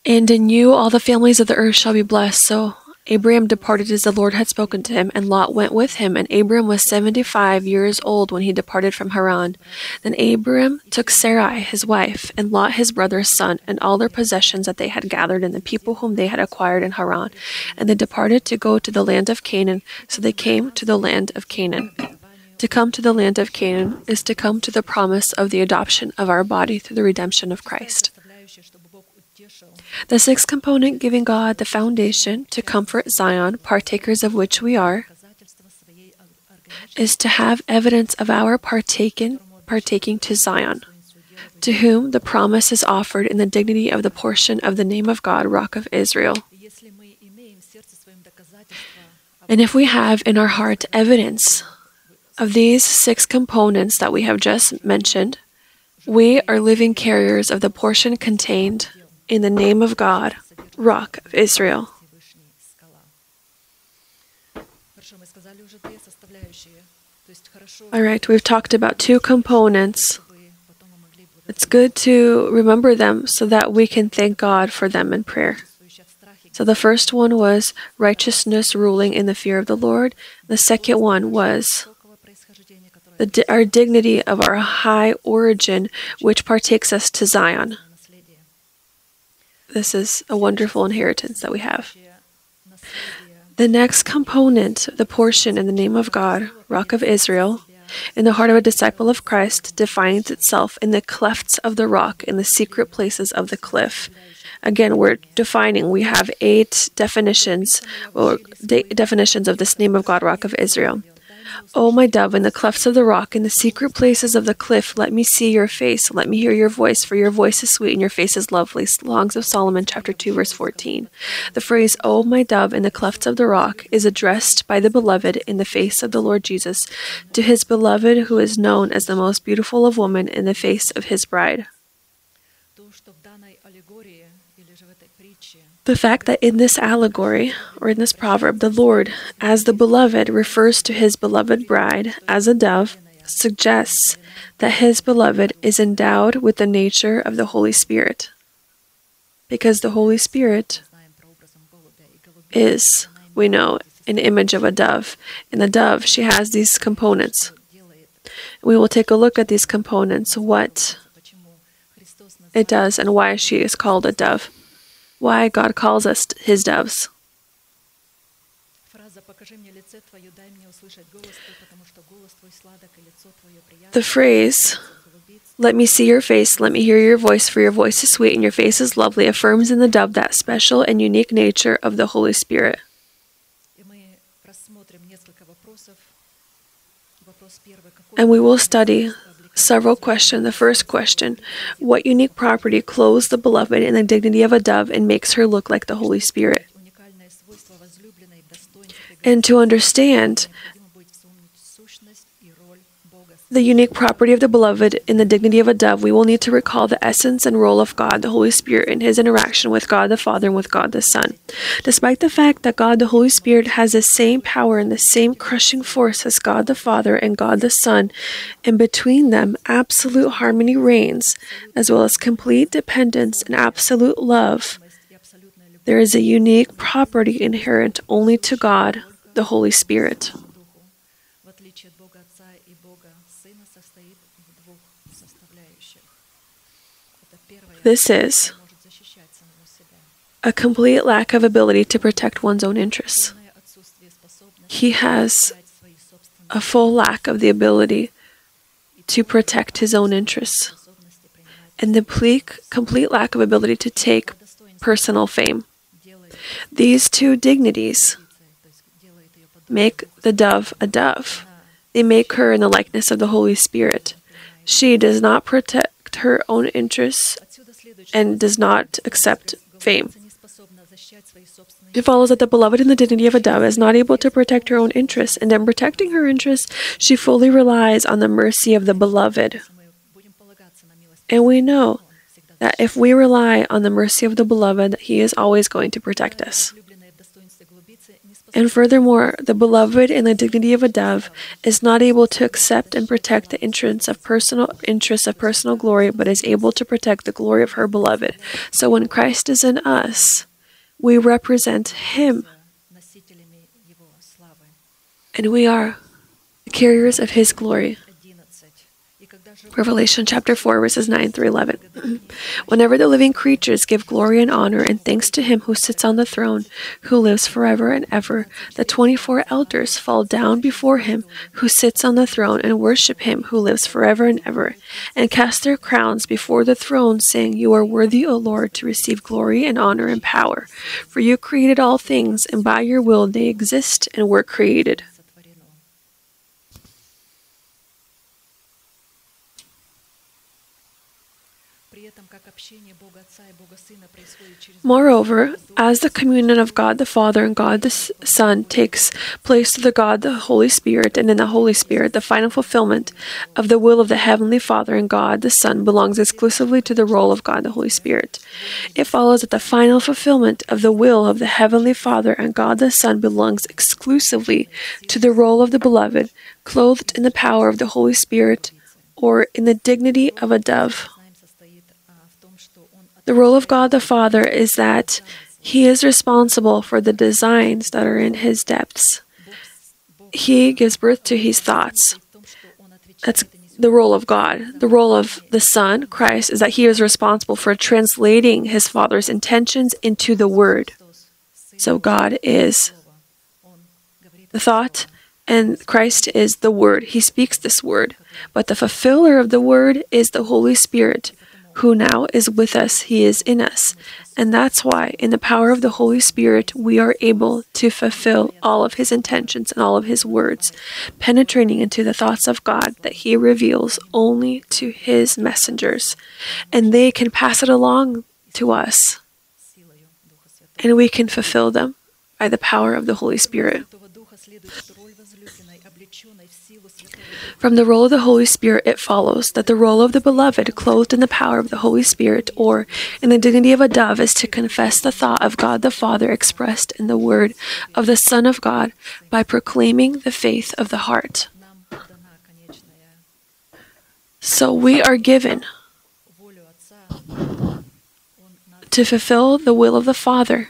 And in you all the families of the earth shall be blessed. So Abraham departed as the Lord had spoken to him, and Lot went with him. And Abram was seventy five years old when he departed from Haran. Then Abram took Sarai his wife, and Lot his brother's son, and all their possessions that they had gathered, and the people whom they had acquired in Haran. And they departed to go to the land of Canaan. So they came to the land of Canaan. To come to the land of Canaan is to come to the promise of the adoption of our body through the redemption of Christ. The sixth component giving God the foundation to comfort Zion, partakers of which we are, is to have evidence of our partaking, partaking to Zion, to whom the promise is offered in the dignity of the portion of the name of God, Rock of Israel. And if we have in our heart evidence of these six components that we have just mentioned, we are living carriers of the portion contained in the name of God, Rock of Israel. All right, we've talked about two components. It's good to remember them so that we can thank God for them in prayer. So the first one was righteousness ruling in the fear of the Lord. The second one was the, our dignity of our high origin, which partakes us to Zion. This is a wonderful inheritance that we have. The next component, the portion in the name of God, Rock of Israel, in the heart of a disciple of Christ, defines itself in the clefts of the rock, in the secret places of the cliff. Again, we're defining, we have eight definitions or de- definitions of this name of God, Rock of Israel. O my dove, in the clefts of the rock, in the secret places of the cliff, let me see your face, let me hear your voice, for your voice is sweet and your face is lovely. Songs of Solomon, chapter 2, verse 14. The phrase, O my dove, in the clefts of the rock, is addressed by the beloved in the face of the Lord Jesus to his beloved who is known as the most beautiful of women in the face of his bride. The fact that in this allegory, or in this proverb, the Lord, as the beloved, refers to his beloved bride as a dove, suggests that his beloved is endowed with the nature of the Holy Spirit. Because the Holy Spirit is, we know, an image of a dove. And the dove, she has these components. We will take a look at these components, what it does, and why she is called a dove why God calls us his doves. The phrase, let me see your face, let me hear your voice, for your voice is sweet and your face is lovely, affirms in the dove that special and unique nature of the Holy Spirit. And we will study several questions. The first question What unique property clothes the beloved in the dignity of a dove and makes her look like the Holy Spirit? And to understand the unique property of the beloved in the dignity of a dove, we will need to recall the essence and role of God, the Holy Spirit, in his interaction with God the Father and with God the Son. Despite the fact that God the Holy Spirit has the same power and the same crushing force as God the Father and God the Son, and between them absolute harmony reigns, as well as complete dependence and absolute love, there is a unique property inherent only to God, the Holy Spirit. This is a complete lack of ability to protect one's own interests. He has a full lack of the ability to protect his own interests and the complete lack of ability to take personal fame. These two dignities make the dove a dove. They make her in the likeness of the Holy Spirit. She does not protect her own interests and does not accept fame. It follows that the beloved in the dignity of a dove is not able to protect her own interests, and in protecting her interests, she fully relies on the mercy of the beloved. And we know that if we rely on the mercy of the beloved, he is always going to protect us. And furthermore, the beloved in the dignity of a dove is not able to accept and protect the interests of personal interests of personal glory, but is able to protect the glory of her beloved. So when Christ is in us, we represent him. And we are the carriers of his glory. Revelation chapter 4, verses 9 through 11. [CLEARS THROAT] Whenever the living creatures give glory and honor and thanks to him who sits on the throne, who lives forever and ever, the 24 elders fall down before him who sits on the throne and worship him who lives forever and ever, and cast their crowns before the throne, saying, You are worthy, O Lord, to receive glory and honor and power. For you created all things, and by your will they exist and were created. Moreover, as the communion of God the Father and God the Son takes place through the God the Holy Spirit, and in the Holy Spirit, the final fulfillment of the will of the Heavenly Father and God the Son belongs exclusively to the role of God the Holy Spirit. It follows that the final fulfillment of the will of the Heavenly Father and God the Son belongs exclusively to the role of the Beloved, clothed in the power of the Holy Spirit or in the dignity of a dove. The role of God the Father is that He is responsible for the designs that are in His depths. He gives birth to His thoughts. That's the role of God. The role of the Son, Christ, is that He is responsible for translating His Father's intentions into the Word. So God is the thought, and Christ is the Word. He speaks this Word. But the fulfiller of the Word is the Holy Spirit who now is with us, He is in us. And that's why, in the power of the Holy Spirit, we are able to fulfill all of His intentions and all of His words, penetrating into the thoughts of God that He reveals only to His messengers. And they can pass it along to us, and we can fulfill them by the power of the Holy Spirit. From the role of the Holy Spirit, it follows that the role of the beloved, clothed in the power of the Holy Spirit, or in the dignity of a dove, is to confess the thought of God the Father expressed in the word of the Son of God by proclaiming the faith of the heart. So we are given to fulfill the will of the Father.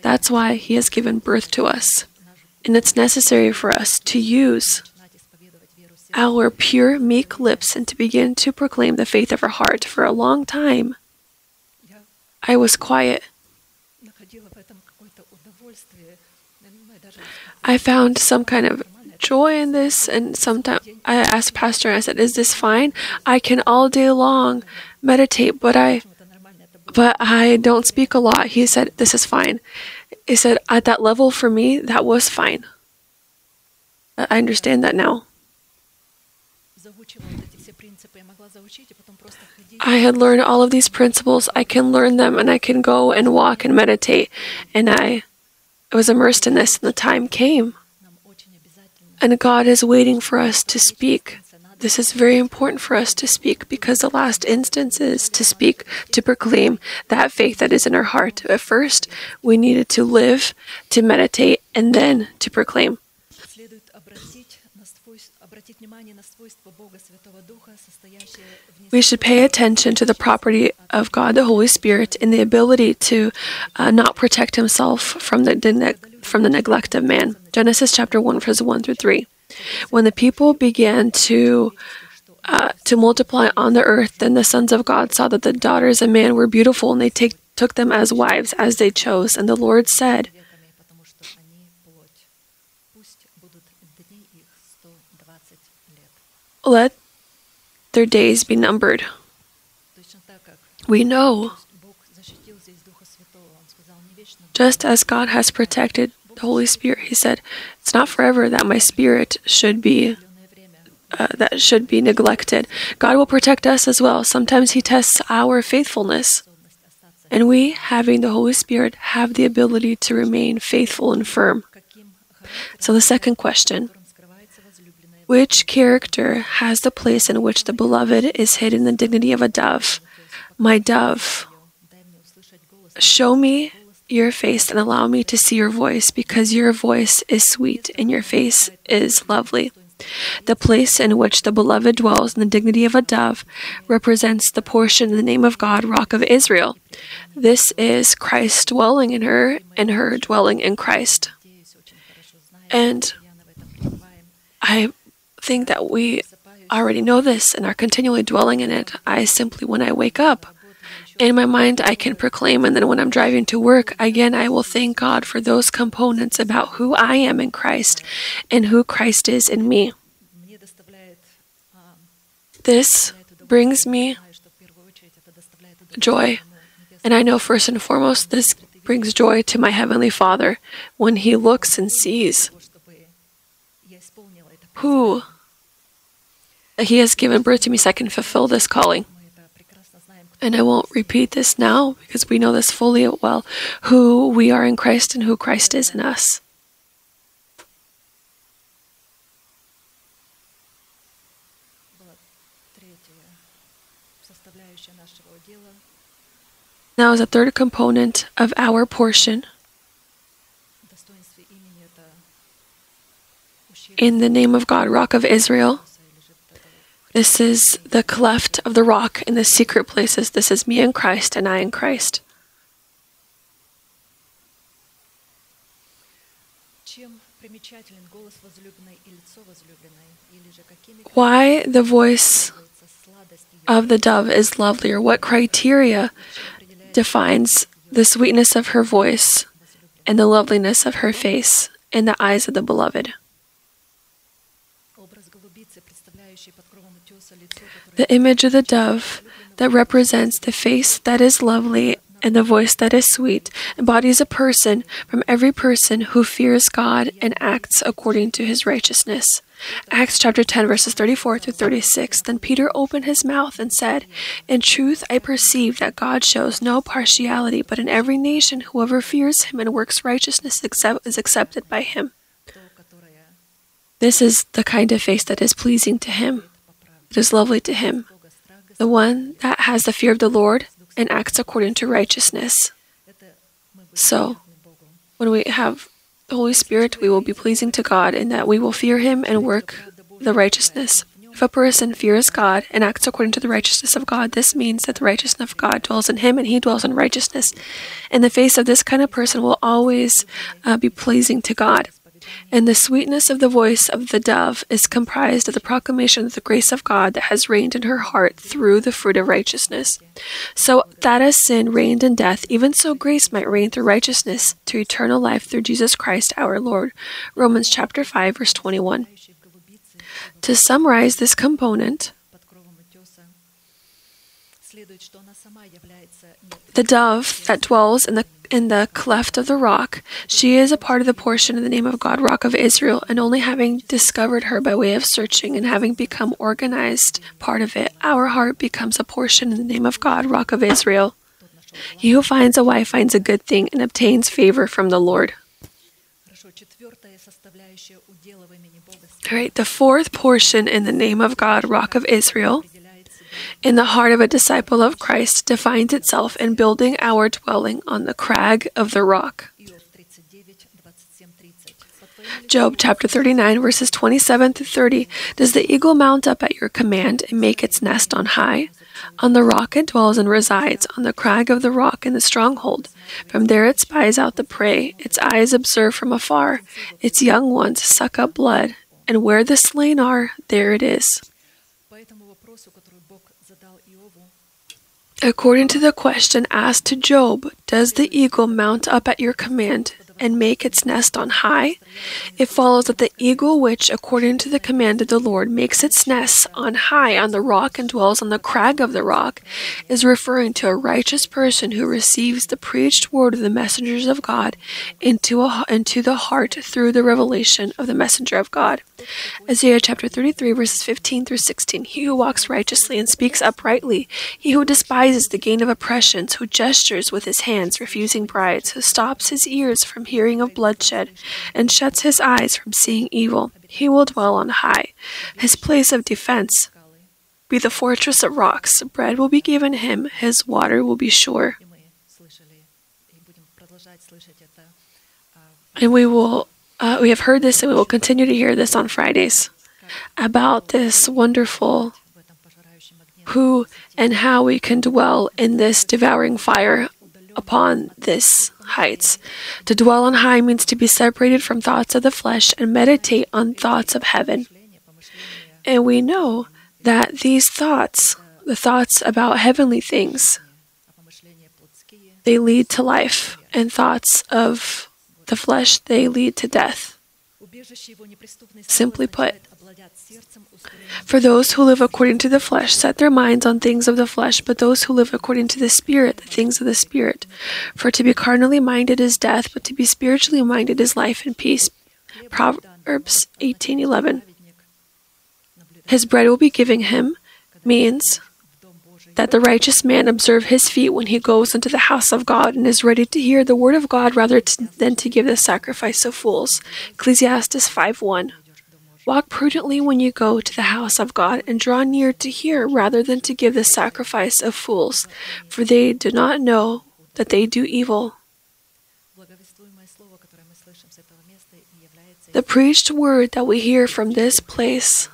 That's why He has given birth to us. And it's necessary for us to use our pure, meek lips and to begin to proclaim the faith of our heart. For a long time, I was quiet. I found some kind of joy in this, and sometimes I asked Pastor, I said, "Is this fine? I can all day long meditate, but I, but I don't speak a lot." He said, "This is fine." He said, "At that level for me, that was fine." I understand that now. I had learned all of these principles. I can learn them and I can go and walk and meditate. And I, I was immersed in this, and the time came. And God is waiting for us to speak. This is very important for us to speak because the last instance is to speak, to proclaim that faith that is in our heart. At first, we needed to live, to meditate, and then to proclaim. We should pay attention to the property of God, the Holy Spirit, in the ability to uh, not protect himself from the, the from the neglect of man. Genesis chapter 1, verses 1 through 3. When the people began to uh, to multiply on the earth, then the sons of God saw that the daughters of man were beautiful, and they take, took them as wives as they chose. And the Lord said, Let their days be numbered. We know, just as God has protected the Holy Spirit, He said, "It's not forever that my Spirit should be." Uh, that should be neglected. God will protect us as well. Sometimes He tests our faithfulness. And we, having the Holy Spirit, have the ability to remain faithful and firm. So, the second question which character has the place in which the beloved is hid in the dignity of a dove? My dove, show me your face and allow me to see your voice, because your voice is sweet and your face is lovely. The place in which the beloved dwells in the dignity of a dove represents the portion in the name of God, Rock of Israel. This is Christ dwelling in her and her dwelling in Christ. And I think that we already know this and are continually dwelling in it. I simply, when I wake up, in my mind, I can proclaim, and then when I'm driving to work, again, I will thank God for those components about who I am in Christ and who Christ is in me. This brings me joy. And I know first and foremost, this brings joy to my Heavenly Father when He looks and sees who He has given birth to me so I can fulfill this calling. And I won't repeat this now because we know this fully well who we are in Christ and who Christ is in us. Now, as a third component of our portion, in the name of God, Rock of Israel, this is the cleft of the rock in the secret places. This is me in Christ and I in Christ. Why the voice of the dove is lovelier? What criteria defines the sweetness of her voice and the loveliness of her face in the eyes of the beloved? The image of the dove that represents the face that is lovely and the voice that is sweet embodies a person from every person who fears God and acts according to his righteousness. Acts chapter 10, verses 34 through 36. Then Peter opened his mouth and said, In truth, I perceive that God shows no partiality, but in every nation, whoever fears him and works righteousness is accepted by him. This is the kind of face that is pleasing to him. It is lovely to him. The one that has the fear of the Lord and acts according to righteousness. So, when we have the Holy Spirit, we will be pleasing to God in that we will fear Him and work the righteousness. If a person fears God and acts according to the righteousness of God, this means that the righteousness of God dwells in him and he dwells in righteousness. And the face of this kind of person will always uh, be pleasing to God. And the sweetness of the voice of the dove is comprised of the proclamation of the grace of God that has reigned in her heart through the fruit of righteousness. So that as sin reigned in death, even so grace might reign through righteousness to eternal life through Jesus Christ our Lord. Romans chapter 5 verse 21. To summarize this component, the dove that dwells in the in the cleft of the rock, she is a part of the portion of the name of God, Rock of Israel, and only having discovered her by way of searching and having become organized part of it, our heart becomes a portion in the name of God, Rock of Israel. He who finds a wife finds a good thing and obtains favor from the Lord. All right, the fourth portion in the name of God, Rock of Israel, in the heart of a disciple of Christ defines itself in building our dwelling on the crag of the rock. Job chapter 39, verses 27 through 30. Does the eagle mount up at your command and make its nest on high? On the rock it dwells and resides, on the crag of the rock in the stronghold. From there it spies out the prey, its eyes observe from afar, its young ones suck up blood, and where the slain are, there it is. According to the question asked to Job, does the eagle mount up at your command and make its nest on high? It follows that the eagle, which, according to the command of the Lord, makes its nest on high on the rock and dwells on the crag of the rock, is referring to a righteous person who receives the preached word of the messengers of God into, a, into the heart through the revelation of the messenger of God. Isaiah chapter 33, verses 15 through 16. He who walks righteously and speaks uprightly, he who despises the gain of oppressions, who gestures with his hands, refusing bribes, who stops his ears from hearing of bloodshed, and shuts his eyes from seeing evil, he will dwell on high. His place of defense be the fortress of rocks. Bread will be given him, his water will be sure. And we will uh, we have heard this and we will continue to hear this on Fridays about this wonderful who and how we can dwell in this devouring fire upon this heights. To dwell on high means to be separated from thoughts of the flesh and meditate on thoughts of heaven. And we know that these thoughts, the thoughts about heavenly things, they lead to life, and thoughts of the flesh, they lead to death. Simply put, for those who live according to the flesh set their minds on things of the flesh, but those who live according to the Spirit, the things of the Spirit. For to be carnally minded is death, but to be spiritually minded is life and peace. Proverbs 18:11. His bread will be given him means that the righteous man observe his feet when he goes into the house of God and is ready to hear the word of God rather than to give the sacrifice of fools. Ecclesiastes 5:1. Walk prudently when you go to the house of God and draw near to hear rather than to give the sacrifice of fools, for they do not know that they do evil. The preached word that we hear from this place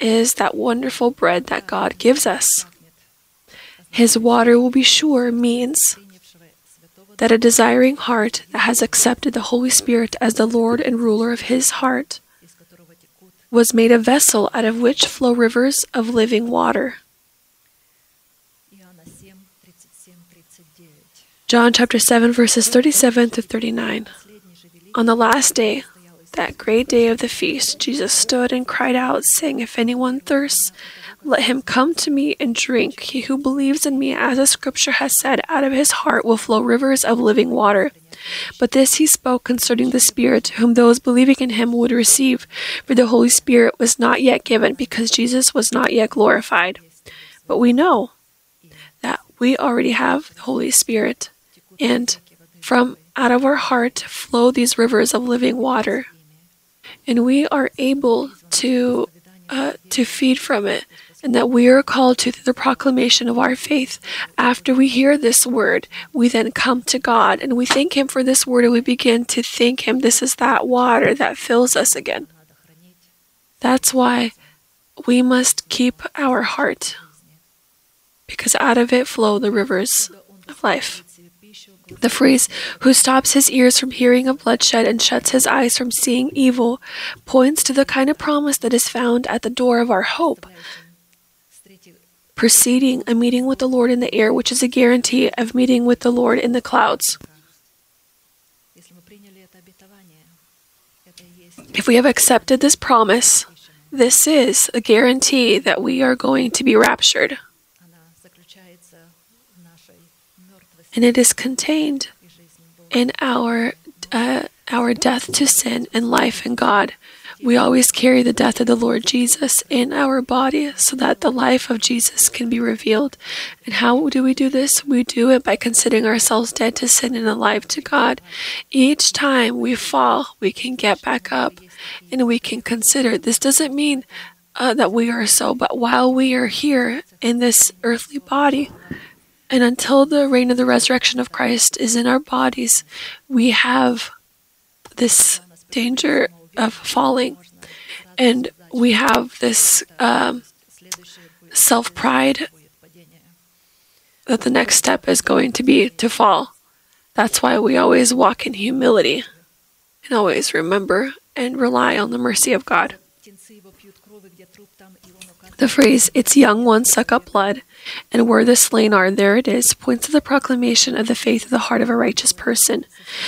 is that wonderful bread that God gives us. His water will be sure means that a desiring heart that has accepted the Holy Spirit as the Lord and ruler of his heart was made a vessel out of which flow rivers of living water. John chapter 7, verses 37 to 39. On the last day, that great day of the feast, Jesus stood and cried out, saying, If anyone thirsts, let him come to me and drink. He who believes in me, as the scripture has said, out of his heart will flow rivers of living water. But this he spoke concerning the Spirit, whom those believing in him would receive, for the Holy Spirit was not yet given, because Jesus was not yet glorified. But we know that we already have the Holy Spirit, and from out of our heart flow these rivers of living water and we are able to uh, to feed from it and that we are called to the proclamation of our faith. After we hear this word, we then come to God and we thank Him for this word and we begin to thank Him. This is that water that fills us again. That's why we must keep our heart because out of it flow the rivers of life. The phrase, who stops his ears from hearing of bloodshed and shuts his eyes from seeing evil, points to the kind of promise that is found at the door of our hope, preceding a meeting with the Lord in the air, which is a guarantee of meeting with the Lord in the clouds. If we have accepted this promise, this is a guarantee that we are going to be raptured. and it is contained in our uh, our death to sin and life in God. We always carry the death of the Lord Jesus in our body so that the life of Jesus can be revealed. And how do we do this? We do it by considering ourselves dead to sin and alive to God. Each time we fall, we can get back up and we can consider. This doesn't mean uh, that we are so, but while we are here in this earthly body, and until the reign of the resurrection of Christ is in our bodies, we have this danger of falling. And we have this um, self pride that the next step is going to be to fall. That's why we always walk in humility and always remember and rely on the mercy of God. The phrase, its young ones suck up blood, and where the slain are, there it is, points to the proclamation of the faith of the heart of a righteous person.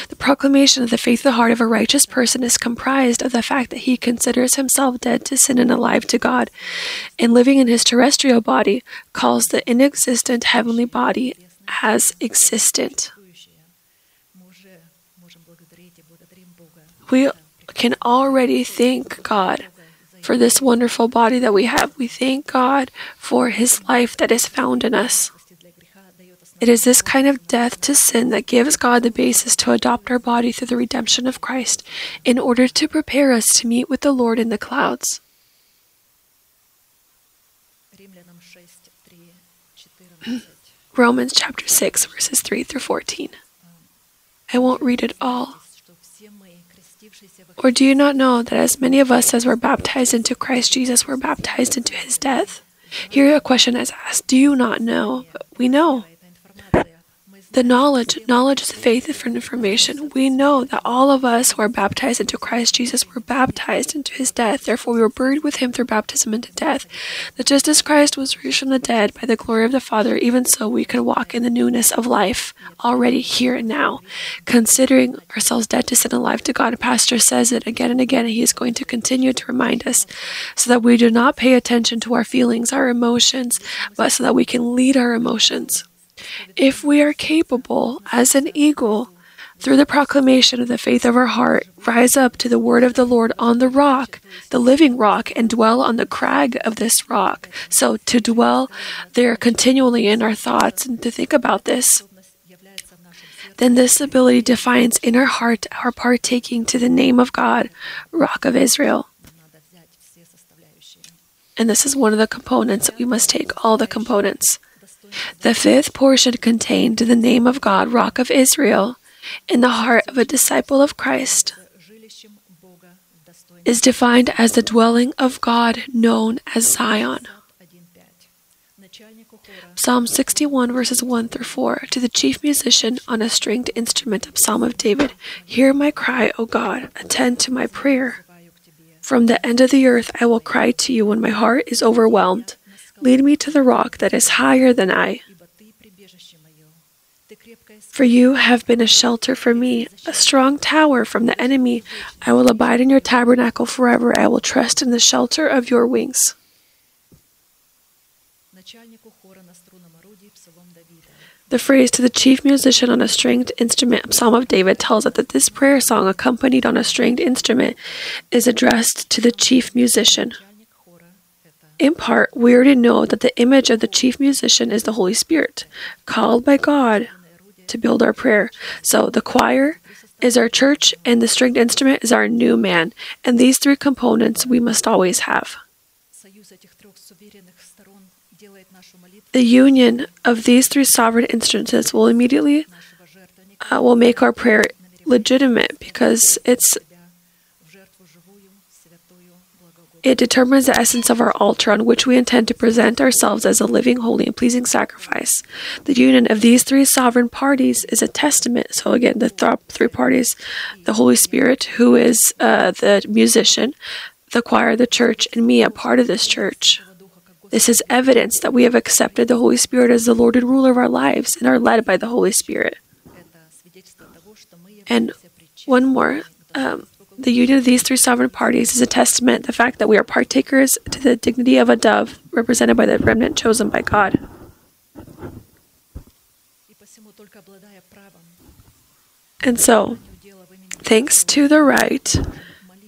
The proclamation of the faith of the heart of a righteous person is comprised of the fact that he considers himself dead to sin and alive to God, and living in his terrestrial body, calls the inexistent heavenly body as existent. We can already thank God for this wonderful body that we have. We thank God for His life that is found in us. It is this kind of death to sin that gives God the basis to adopt our body through the redemption of Christ in order to prepare us to meet with the Lord in the clouds. [CLEARS THROAT] Romans chapter 6, verses 3 through 14. I won't read it all. Or do you not know that as many of us as were baptized into Christ Jesus were baptized into his death? Here a question is asked Do you not know? We know. The knowledge. Knowledge is faith for information. We know that all of us who are baptized into Christ Jesus were baptized into his death. Therefore, we were buried with him through baptism into death. That just as Christ was raised from the dead by the glory of the Father, even so we can walk in the newness of life already here and now. Considering ourselves dead to sin and alive to God, a Pastor says it again and again, and he is going to continue to remind us so that we do not pay attention to our feelings, our emotions, but so that we can lead our emotions. If we are capable, as an eagle, through the proclamation of the faith of our heart, rise up to the word of the Lord on the rock, the living rock, and dwell on the crag of this rock. So to dwell there continually in our thoughts and to think about this, then this ability defines in our heart our partaking to the name of God, Rock of Israel. And this is one of the components that we must take all the components. The fifth portion contained the name of God, Rock of Israel, in the heart of a disciple of Christ is defined as the dwelling of God known as Zion. Psalm 61, verses 1 through 4. To the chief musician on a stringed instrument, of Psalm of David Hear my cry, O God, attend to my prayer. From the end of the earth I will cry to you when my heart is overwhelmed. Lead me to the rock that is higher than I. For you have been a shelter for me, a strong tower from the enemy. I will abide in your tabernacle forever. I will trust in the shelter of your wings. The phrase to the chief musician on a stringed instrument, Psalm of David, tells us that this prayer song, accompanied on a stringed instrument, is addressed to the chief musician. In part, we already know that the image of the chief musician is the Holy Spirit, called by God to build our prayer. So the choir is our church, and the stringed instrument is our new man. And these three components we must always have. The union of these three sovereign instances will immediately uh, will make our prayer legitimate because it's It determines the essence of our altar on which we intend to present ourselves as a living, holy, and pleasing sacrifice. The union of these three sovereign parties is a testament. So, again, the th- three parties the Holy Spirit, who is uh, the musician, the choir, the church, and me, a part of this church. This is evidence that we have accepted the Holy Spirit as the Lord and ruler of our lives and are led by the Holy Spirit. And one more. Um, the union of these three sovereign parties is a testament to the fact that we are partakers to the dignity of a dove, represented by the remnant chosen by God. And so, thanks to the right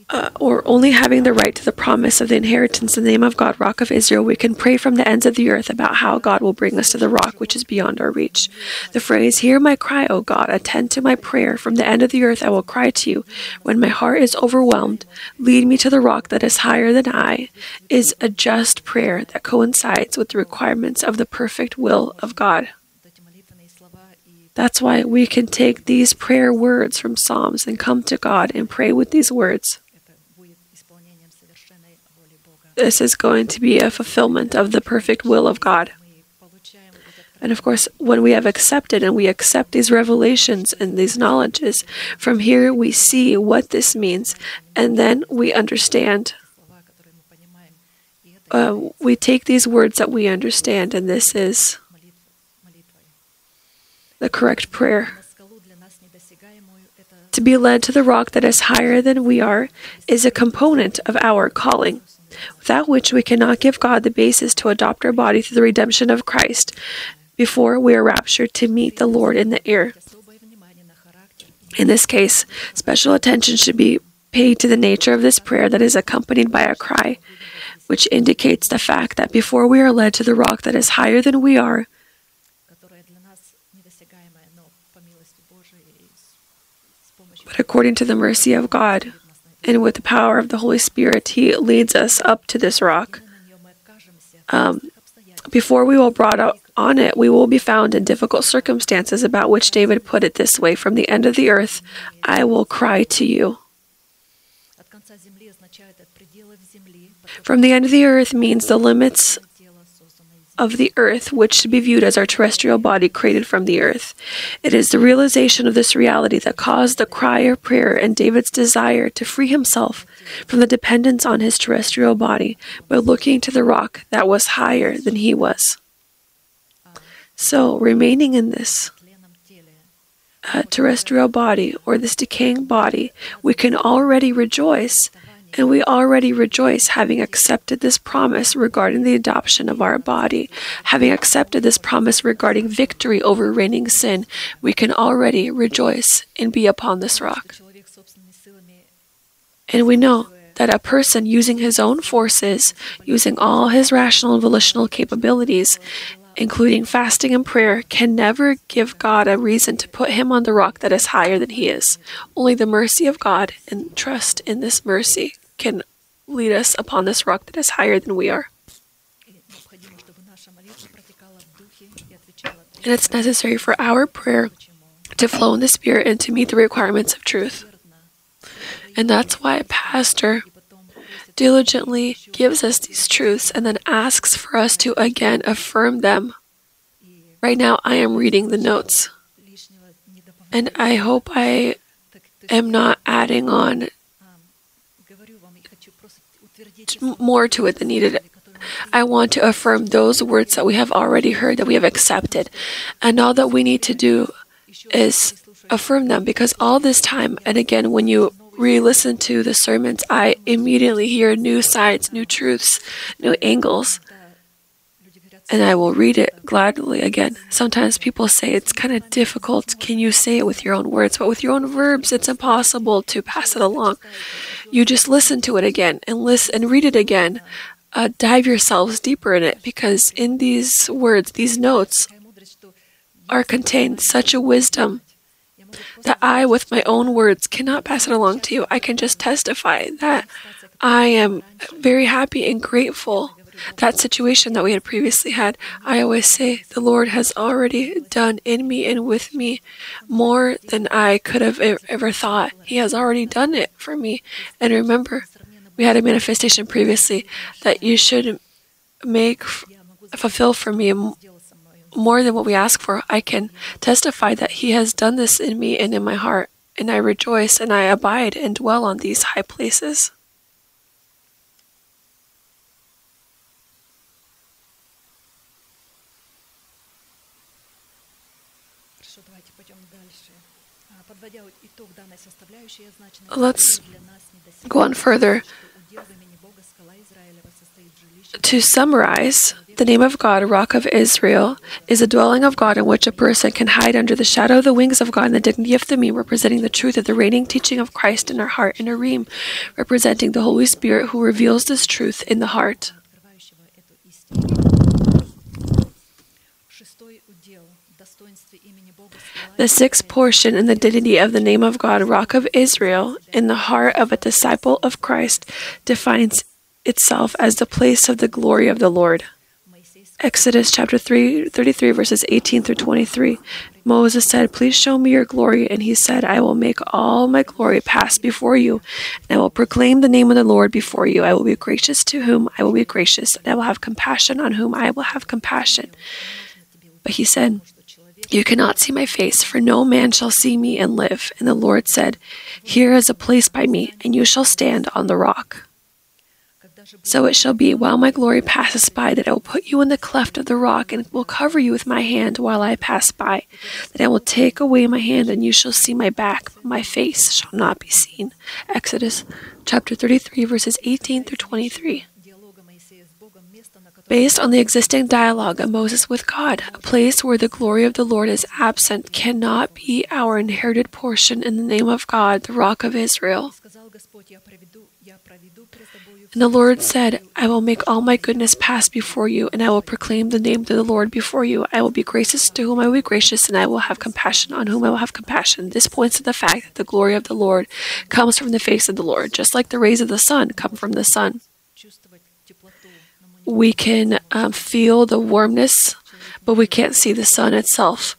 uh, or only having the right to the promise of the inheritance in the name of God, Rock of Israel, we can pray from the ends of the earth about how God will bring us to the rock which is beyond our reach. The phrase, Hear my cry, O God, attend to my prayer. From the end of the earth I will cry to you. When my heart is overwhelmed, lead me to the rock that is higher than I, is a just prayer that coincides with the requirements of the perfect will of God. That's why we can take these prayer words from Psalms and come to God and pray with these words this is going to be a fulfillment of the perfect will of God. And of course, when we have accepted and we accept these revelations and these knowledges, from here we see what this means, and then we understand. Uh, we take these words that we understand, and this is the correct prayer. To be led to the rock that is higher than we are is a component of our calling without which we cannot give God the basis to adopt our body through the redemption of Christ before we are raptured to meet the Lord in the air. In this case, special attention should be paid to the nature of this prayer that is accompanied by a cry, which indicates the fact that before we are led to the rock that is higher than we are, but according to the mercy of God, and with the power of the Holy Spirit, He leads us up to this rock. Um, before we will brought out on it, we will be found in difficult circumstances, about which David put it this way From the end of the earth, I will cry to you. From the end of the earth means the limits of the earth, which should be viewed as our terrestrial body created from the earth. It is the realization of this reality that caused the cry of prayer and David's desire to free himself from the dependence on his terrestrial body by looking to the rock that was higher than he was. So, remaining in this uh, terrestrial body or this decaying body, we can already rejoice and we already rejoice having accepted this promise regarding the adoption of our body, having accepted this promise regarding victory over reigning sin. We can already rejoice and be upon this rock. And we know that a person using his own forces, using all his rational and volitional capabilities, including fasting and prayer, can never give God a reason to put him on the rock that is higher than he is. Only the mercy of God and trust in this mercy can lead us upon this rock that is higher than we are. And it's necessary for our prayer to flow in the Spirit and to meet the requirements of truth. And that's why a pastor diligently gives us these truths and then asks for us to again affirm them. Right now, I am reading the notes. And I hope I am not adding on more to it than needed. I want to affirm those words that we have already heard, that we have accepted. And all that we need to do is affirm them because all this time, and again, when you re listen to the sermons, I immediately hear new sides, new truths, new angles. And I will read it gladly again. Sometimes people say it's kind of difficult. Can you say it with your own words? But with your own verbs, it's impossible to pass it along you just listen to it again and listen and read it again. Uh, dive yourselves deeper in it because in these words, these notes, are contained such a wisdom that I, with my own words, cannot pass it along to you. I can just testify that I am very happy and grateful that situation that we had previously had, I always say the Lord has already done in me and with me more than I could have ever thought. He has already done it for me. And remember, we had a manifestation previously that you should make fulfill for me more than what we ask for. I can testify that He has done this in me and in my heart, and I rejoice and I abide and dwell on these high places. Let's go on further. To summarize, the name of God, Rock of Israel, is a dwelling of God in which a person can hide under the shadow of the wings of God and the dignity of the Meme, representing the truth of the reigning teaching of Christ in our heart, and a Reem, representing the Holy Spirit who reveals this truth in the heart. The sixth portion in the dignity of the name of God, Rock of Israel, in the heart of a disciple of Christ, defines itself as the place of the glory of the Lord. Exodus chapter 3, 33, verses 18 through 23. Moses said, Please show me your glory. And he said, I will make all my glory pass before you, and I will proclaim the name of the Lord before you. I will be gracious to whom I will be gracious, and I will have compassion on whom I will have compassion. But he said, you cannot see my face, for no man shall see me and live. And the Lord said, Here is a place by me, and you shall stand on the rock. So it shall be, while my glory passes by, that I will put you in the cleft of the rock, and will cover you with my hand while I pass by. That I will take away my hand, and you shall see my back, but my face shall not be seen. Exodus chapter 33, verses 18 through 23 based on the existing dialogue of Moses with God. A place where the glory of the Lord is absent cannot be our inherited portion in the name of God, the rock of Israel. And the Lord said, I will make all my goodness pass before you, and I will proclaim the name of the Lord before you. I will be gracious to whom I will be gracious, and I will have compassion on whom I will have compassion. This points to the fact that the glory of the Lord comes from the face of the Lord, just like the rays of the sun come from the sun we can um, feel the warmness, but we can't see the sun itself.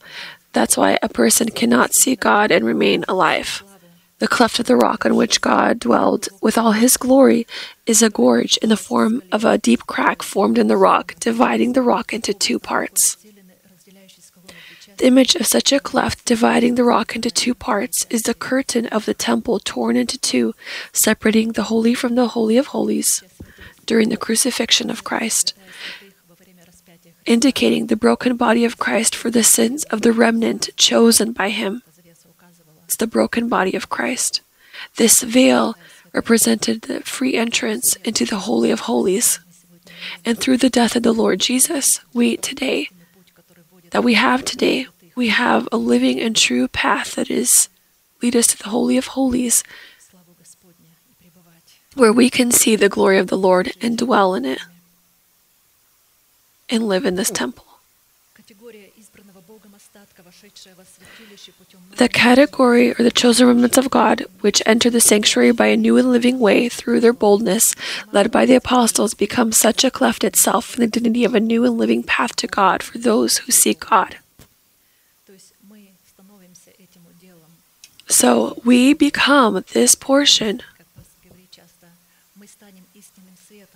That's why a person cannot see God and remain alive. The cleft of the rock on which God dwelled with all his glory is a gorge in the form of a deep crack formed in the rock, dividing the rock into two parts. The image of such a cleft dividing the rock into two parts is the curtain of the temple torn into two, separating the holy from the holy of holies during the crucifixion of Christ, indicating the broken body of Christ for the sins of the remnant chosen by him. The broken body of Christ. This veil represented the free entrance into the Holy of Holies. And through the death of the Lord Jesus, we today, that we have today, we have a living and true path that is lead us to the Holy of Holies, where we can see the glory of the Lord and dwell in it and live in this temple. The category or the chosen remnants of God, which enter the sanctuary by a new and living way through their boldness, led by the apostles, become such a cleft itself in the dignity of a new and living path to God for those who seek God. So we become this portion.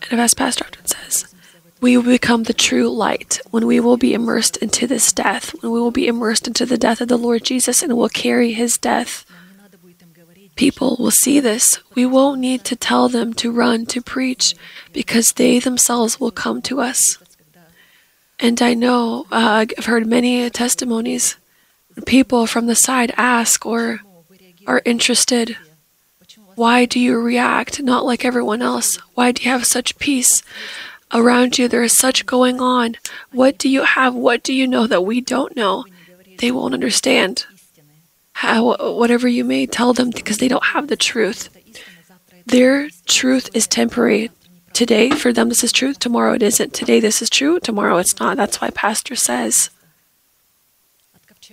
And as Pastor often says, we will become the true light when we will be immersed into this death, when we will be immersed into the death of the Lord Jesus and will carry his death. People will see this. We won't need to tell them to run to preach because they themselves will come to us. And I know uh, I've heard many testimonies. People from the side ask or are interested. Why do you react not like everyone else? Why do you have such peace? Around you, there is such going on. What do you have? What do you know that we don't know? They won't understand. How, whatever you may tell them because they don't have the truth. Their truth is temporary. Today, for them, this is truth. Tomorrow, it isn't. Today, this is true. Tomorrow, it's not. That's why Pastor says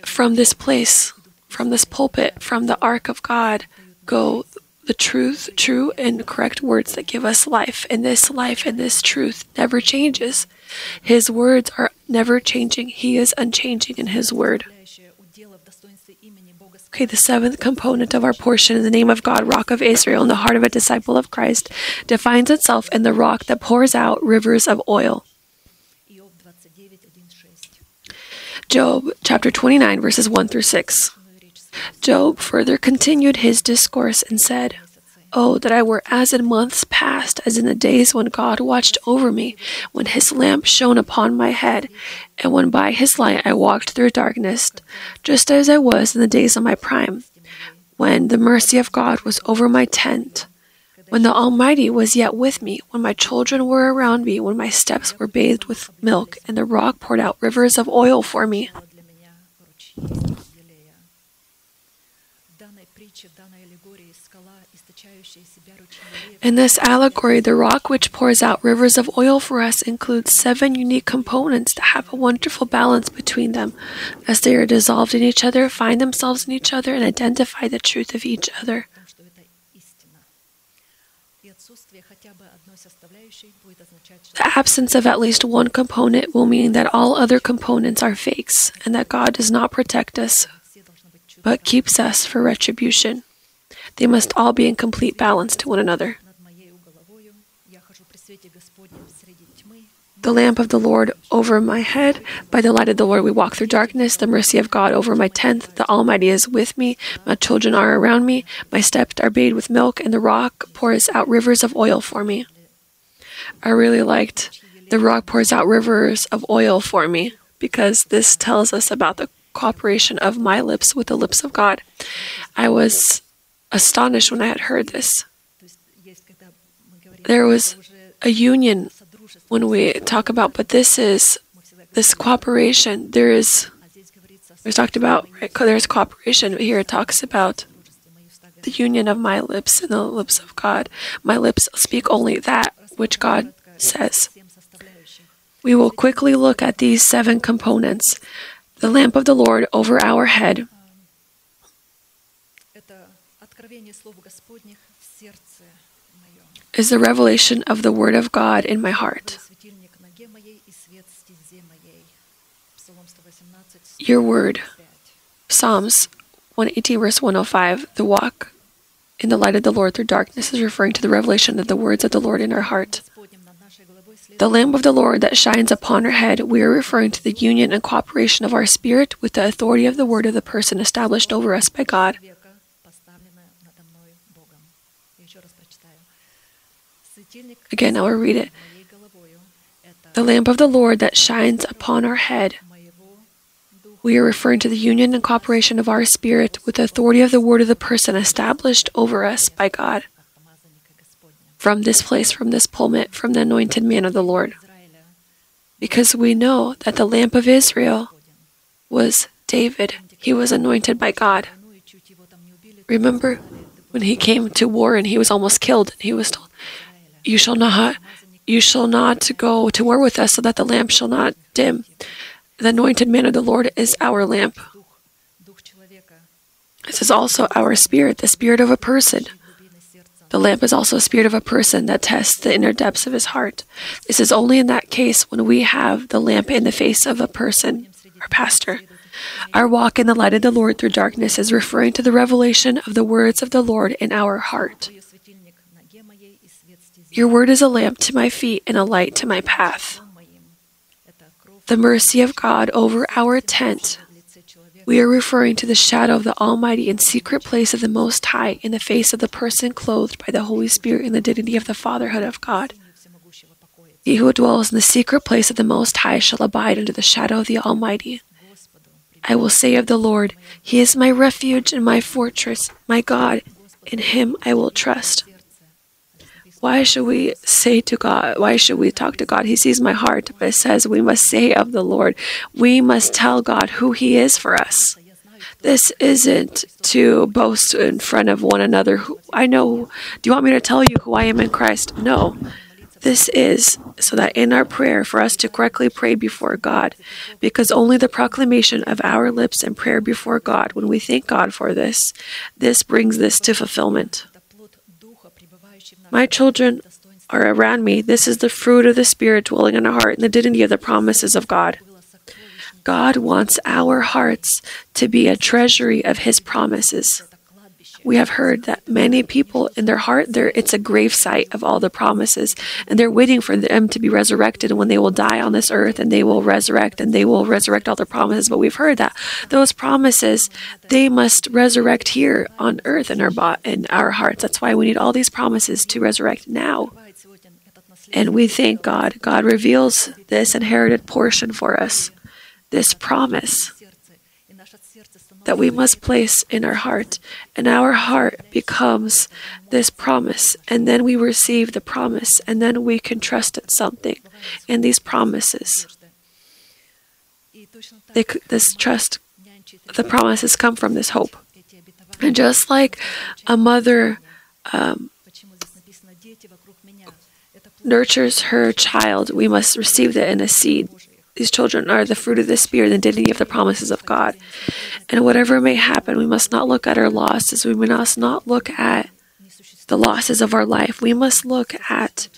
from this place, from this pulpit, from the ark of God, go the truth, true and correct words that give us life. And this life and this truth never changes. His words are never changing. He is unchanging in His word. Okay, the seventh component of our portion in the name of God, Rock of Israel, in the heart of a disciple of Christ, defines itself in the rock that pours out rivers of oil. Job chapter 29, verses 1 through 6. Job further continued his discourse and said, Oh, that I were as in months past, as in the days when God watched over me, when his lamp shone upon my head, and when by his light I walked through darkness, just as I was in the days of my prime, when the mercy of God was over my tent, when the Almighty was yet with me, when my children were around me, when my steps were bathed with milk, and the rock poured out rivers of oil for me. In this allegory, the rock which pours out rivers of oil for us includes seven unique components that have a wonderful balance between them as they are dissolved in each other, find themselves in each other, and identify the truth of each other. The absence of at least one component will mean that all other components are fakes and that God does not protect us but keeps us for retribution. They must all be in complete balance to one another. The lamp of the Lord over my head. By the light of the Lord, we walk through darkness. The mercy of God over my tent. The Almighty is with me. My children are around me. My steps are bathed with milk, and the rock pours out rivers of oil for me. I really liked the rock pours out rivers of oil for me because this tells us about the cooperation of my lips with the lips of God. I was astonished when I had heard this. There was a union when we talk about, but this is this cooperation. There is, there's talked about, right? There's cooperation. Here it talks about the union of my lips and the lips of God. My lips speak only that which God says. We will quickly look at these seven components the lamp of the Lord over our head. Is the revelation of the Word of God in my heart. Your Word. Psalms 118, verse 105. The walk in the light of the Lord through darkness is referring to the revelation of the words of the Lord in our heart. The lamp of the Lord that shines upon our head, we are referring to the union and cooperation of our spirit with the authority of the word of the person established over us by God. Again, I will read it. The lamp of the Lord that shines upon our head. We are referring to the union and cooperation of our spirit with the authority of the word of the person established over us by God. From this place, from this pulpit, from the anointed man of the Lord. Because we know that the lamp of Israel was David. He was anointed by God. Remember when he came to war and he was almost killed, he was told, You shall not you shall not go to war with us so that the lamp shall not dim. The anointed man of the Lord is our lamp. This is also our spirit, the spirit of a person. The lamp is also a spirit of a person that tests the inner depths of his heart. This is only in that case when we have the lamp in the face of a person, our pastor. Our walk in the light of the Lord through darkness is referring to the revelation of the words of the Lord in our heart. Your word is a lamp to my feet and a light to my path. The mercy of God over our tent. We are referring to the shadow of the Almighty in secret place of the Most High in the face of the person clothed by the Holy Spirit in the dignity of the fatherhood of God. He who dwells in the secret place of the Most High shall abide under the shadow of the Almighty. I will say of the Lord, He is my refuge and my fortress, my God, in Him I will trust. Why should we say to God, why should we talk to God? He sees my heart, but it says we must say of the Lord, we must tell God who He is for us. This isn't to boast in front of one another. I know, do you want me to tell you who I am in Christ? No. This is so that in our prayer, for us to correctly pray before God, because only the proclamation of our lips and prayer before God, when we thank God for this, this brings this to fulfillment. My children are around me. This is the fruit of the Spirit dwelling in our heart and the dignity of the promises of God. God wants our hearts to be a treasury of His promises. We have heard that many people in their heart, there it's a grave site of all the promises, and they're waiting for them to be resurrected when they will die on this earth, and they will resurrect, and they will resurrect all the promises. But we've heard that those promises they must resurrect here on earth in our in our hearts. That's why we need all these promises to resurrect now. And we thank God. God reveals this inherited portion for us, this promise that we must place in our heart. And our heart becomes this promise. And then we receive the promise. And then we can trust in something in these promises. They, this trust, the promises come from this hope. And just like a mother um, nurtures her child, we must receive that in a seed. These children are the fruit of the Spirit, and the dignity of the promises of God. And whatever may happen, we must not look at our losses. We must not look at the losses of our life. We must look at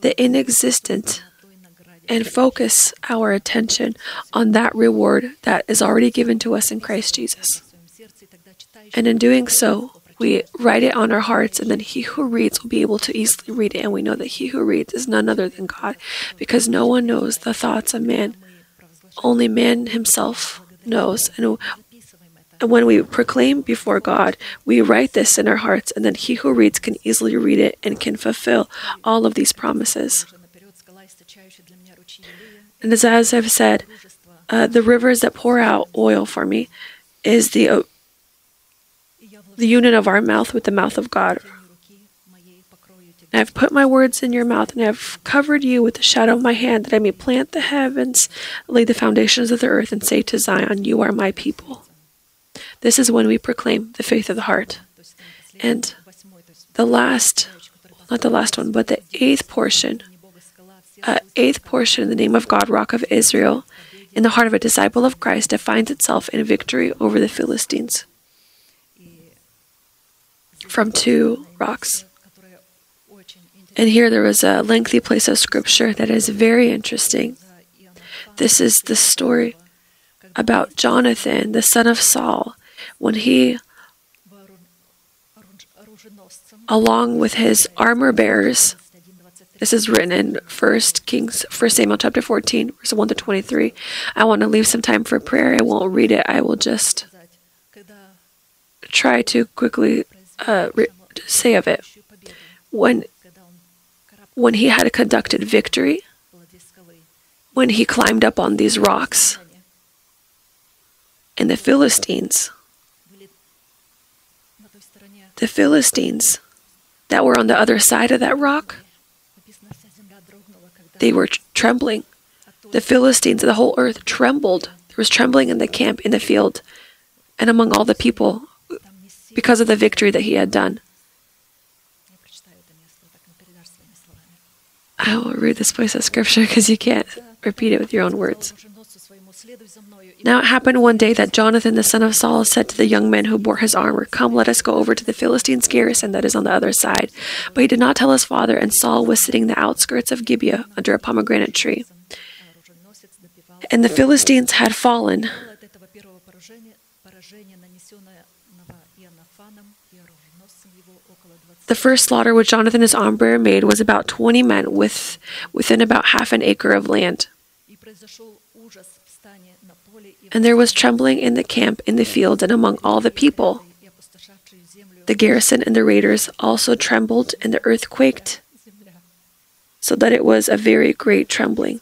the inexistent and focus our attention on that reward that is already given to us in Christ Jesus. And in doing so, we write it on our hearts, and then he who reads will be able to easily read it. And we know that he who reads is none other than God, because no one knows the thoughts of man only man himself knows. And when we proclaim before God, we write this in our hearts, and then he who reads can easily read it and can fulfill all of these promises. And as, as I've said, uh, the rivers that pour out oil for me is the uh, the union of our mouth with the mouth of God, and I have put my words in your mouth, and I have covered you with the shadow of my hand, that I may plant the heavens, lay the foundations of the earth, and say to Zion, You are my people. This is when we proclaim the faith of the heart. And the last, not the last one, but the eighth portion, uh, eighth portion, the name of God, Rock of Israel, in the heart of a disciple of Christ, defines itself in victory over the Philistines. From two rocks. And here there was a lengthy place of scripture that is very interesting. This is the story about Jonathan, the son of Saul, when he along with his armor bearers. This is written in 1 Kings, 1 Samuel chapter 14, verse 1 to 23. I want to leave some time for prayer. I won't read it. I will just try to quickly uh, re- say of it. When, when he had conducted victory, when he climbed up on these rocks, and the Philistines, the Philistines that were on the other side of that rock, they were trembling. The Philistines, the whole earth trembled. There was trembling in the camp, in the field, and among all the people because of the victory that he had done. I will read this place of scripture because you can't repeat it with your own words. Now it happened one day that Jonathan the son of Saul said to the young men who bore his armor, Come, let us go over to the Philistines' garrison that is on the other side. But he did not tell his father, and Saul was sitting in the outskirts of Gibeah under a pomegranate tree. And the Philistines had fallen. The first slaughter which Jonathan his arm bearer made was about twenty men with, within about half an acre of land. And there was trembling in the camp, in the field, and among all the people. The garrison and the raiders also trembled, and the earth quaked, so that it was a very great trembling.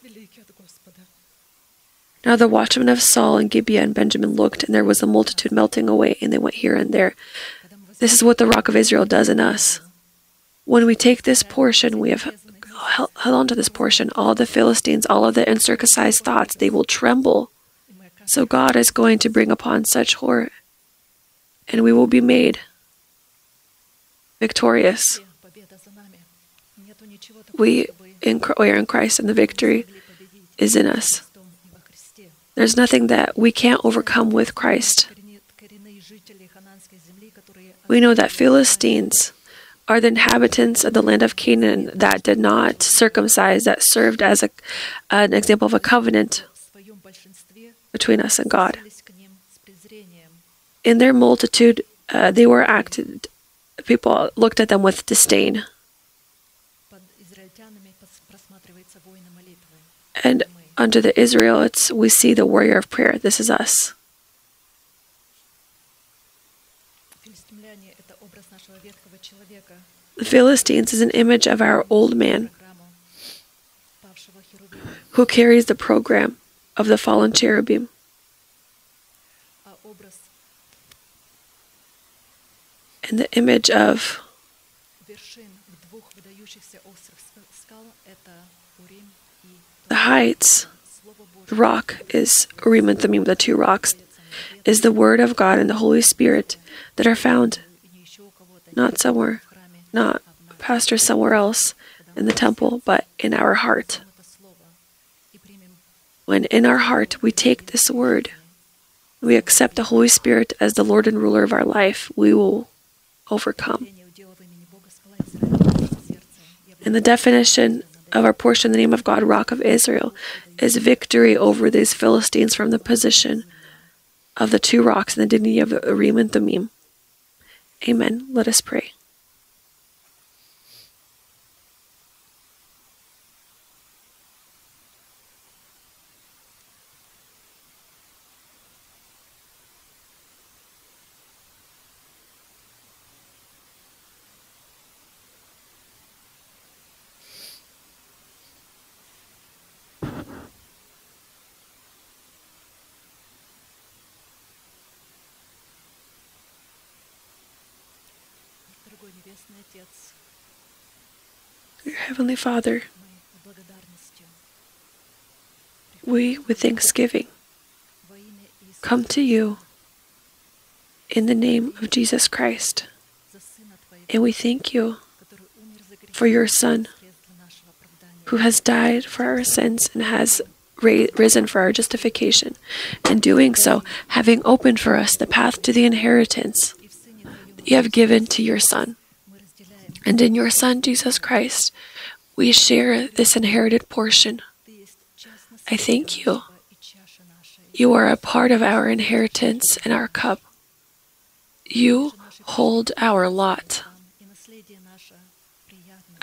Now the watchmen of Saul and Gibeah and Benjamin looked, and there was a multitude melting away, and they went here and there. This is what the rock of Israel does in us. When we take this portion, we have held on to this portion. All the Philistines, all of the uncircumcised thoughts, they will tremble so God is going to bring upon such horror, and we will be made victorious. We, in, we are in Christ, and the victory is in us. There's nothing that we can't overcome with Christ. We know that Philistines are the inhabitants of the land of Canaan that did not circumcise, that served as a, an example of a covenant between us and God. In their multitude, uh, they were acted, people looked at them with disdain. And under the Israelites, we see the warrior of prayer. This is us. The Philistines is an image of our old man who carries the program of the fallen cherubim. And the image of the heights, the rock is Urim and Thummim, the two rocks, is the Word of God and the Holy Spirit that are found not somewhere, not pastor somewhere else in the temple, but in our heart when in our heart we take this word, we accept the Holy Spirit as the Lord and ruler of our life, we will overcome. And the definition of our portion, the name of God, Rock of Israel, is victory over these Philistines from the position of the two rocks and the dignity of Urim and Thummim. Amen. Let us pray. Your Heavenly Father, we, with thanksgiving, come to you in the name of Jesus Christ. And we thank you for your Son, who has died for our sins and has risen for our justification, and doing so, having opened for us the path to the inheritance you have given to your Son. And in your Son, Jesus Christ, we share this inherited portion. I thank you. You are a part of our inheritance and our cup. You hold our lot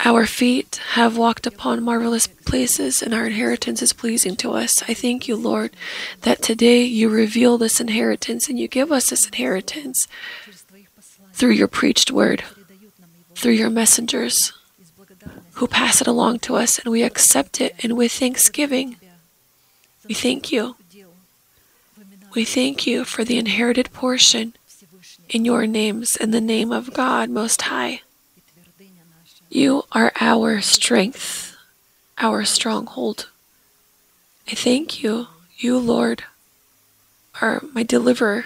Our feet have walked upon marvelous places, and our inheritance is pleasing to us. I thank you, Lord, that today you reveal this inheritance and you give us this inheritance through your preached word, through your messengers who pass it along to us, and we accept it. And with thanksgiving, we thank you. We thank you for the inherited portion in your names, in the name of God Most High. You are our strength, our stronghold. I thank you. You, Lord, are my deliverer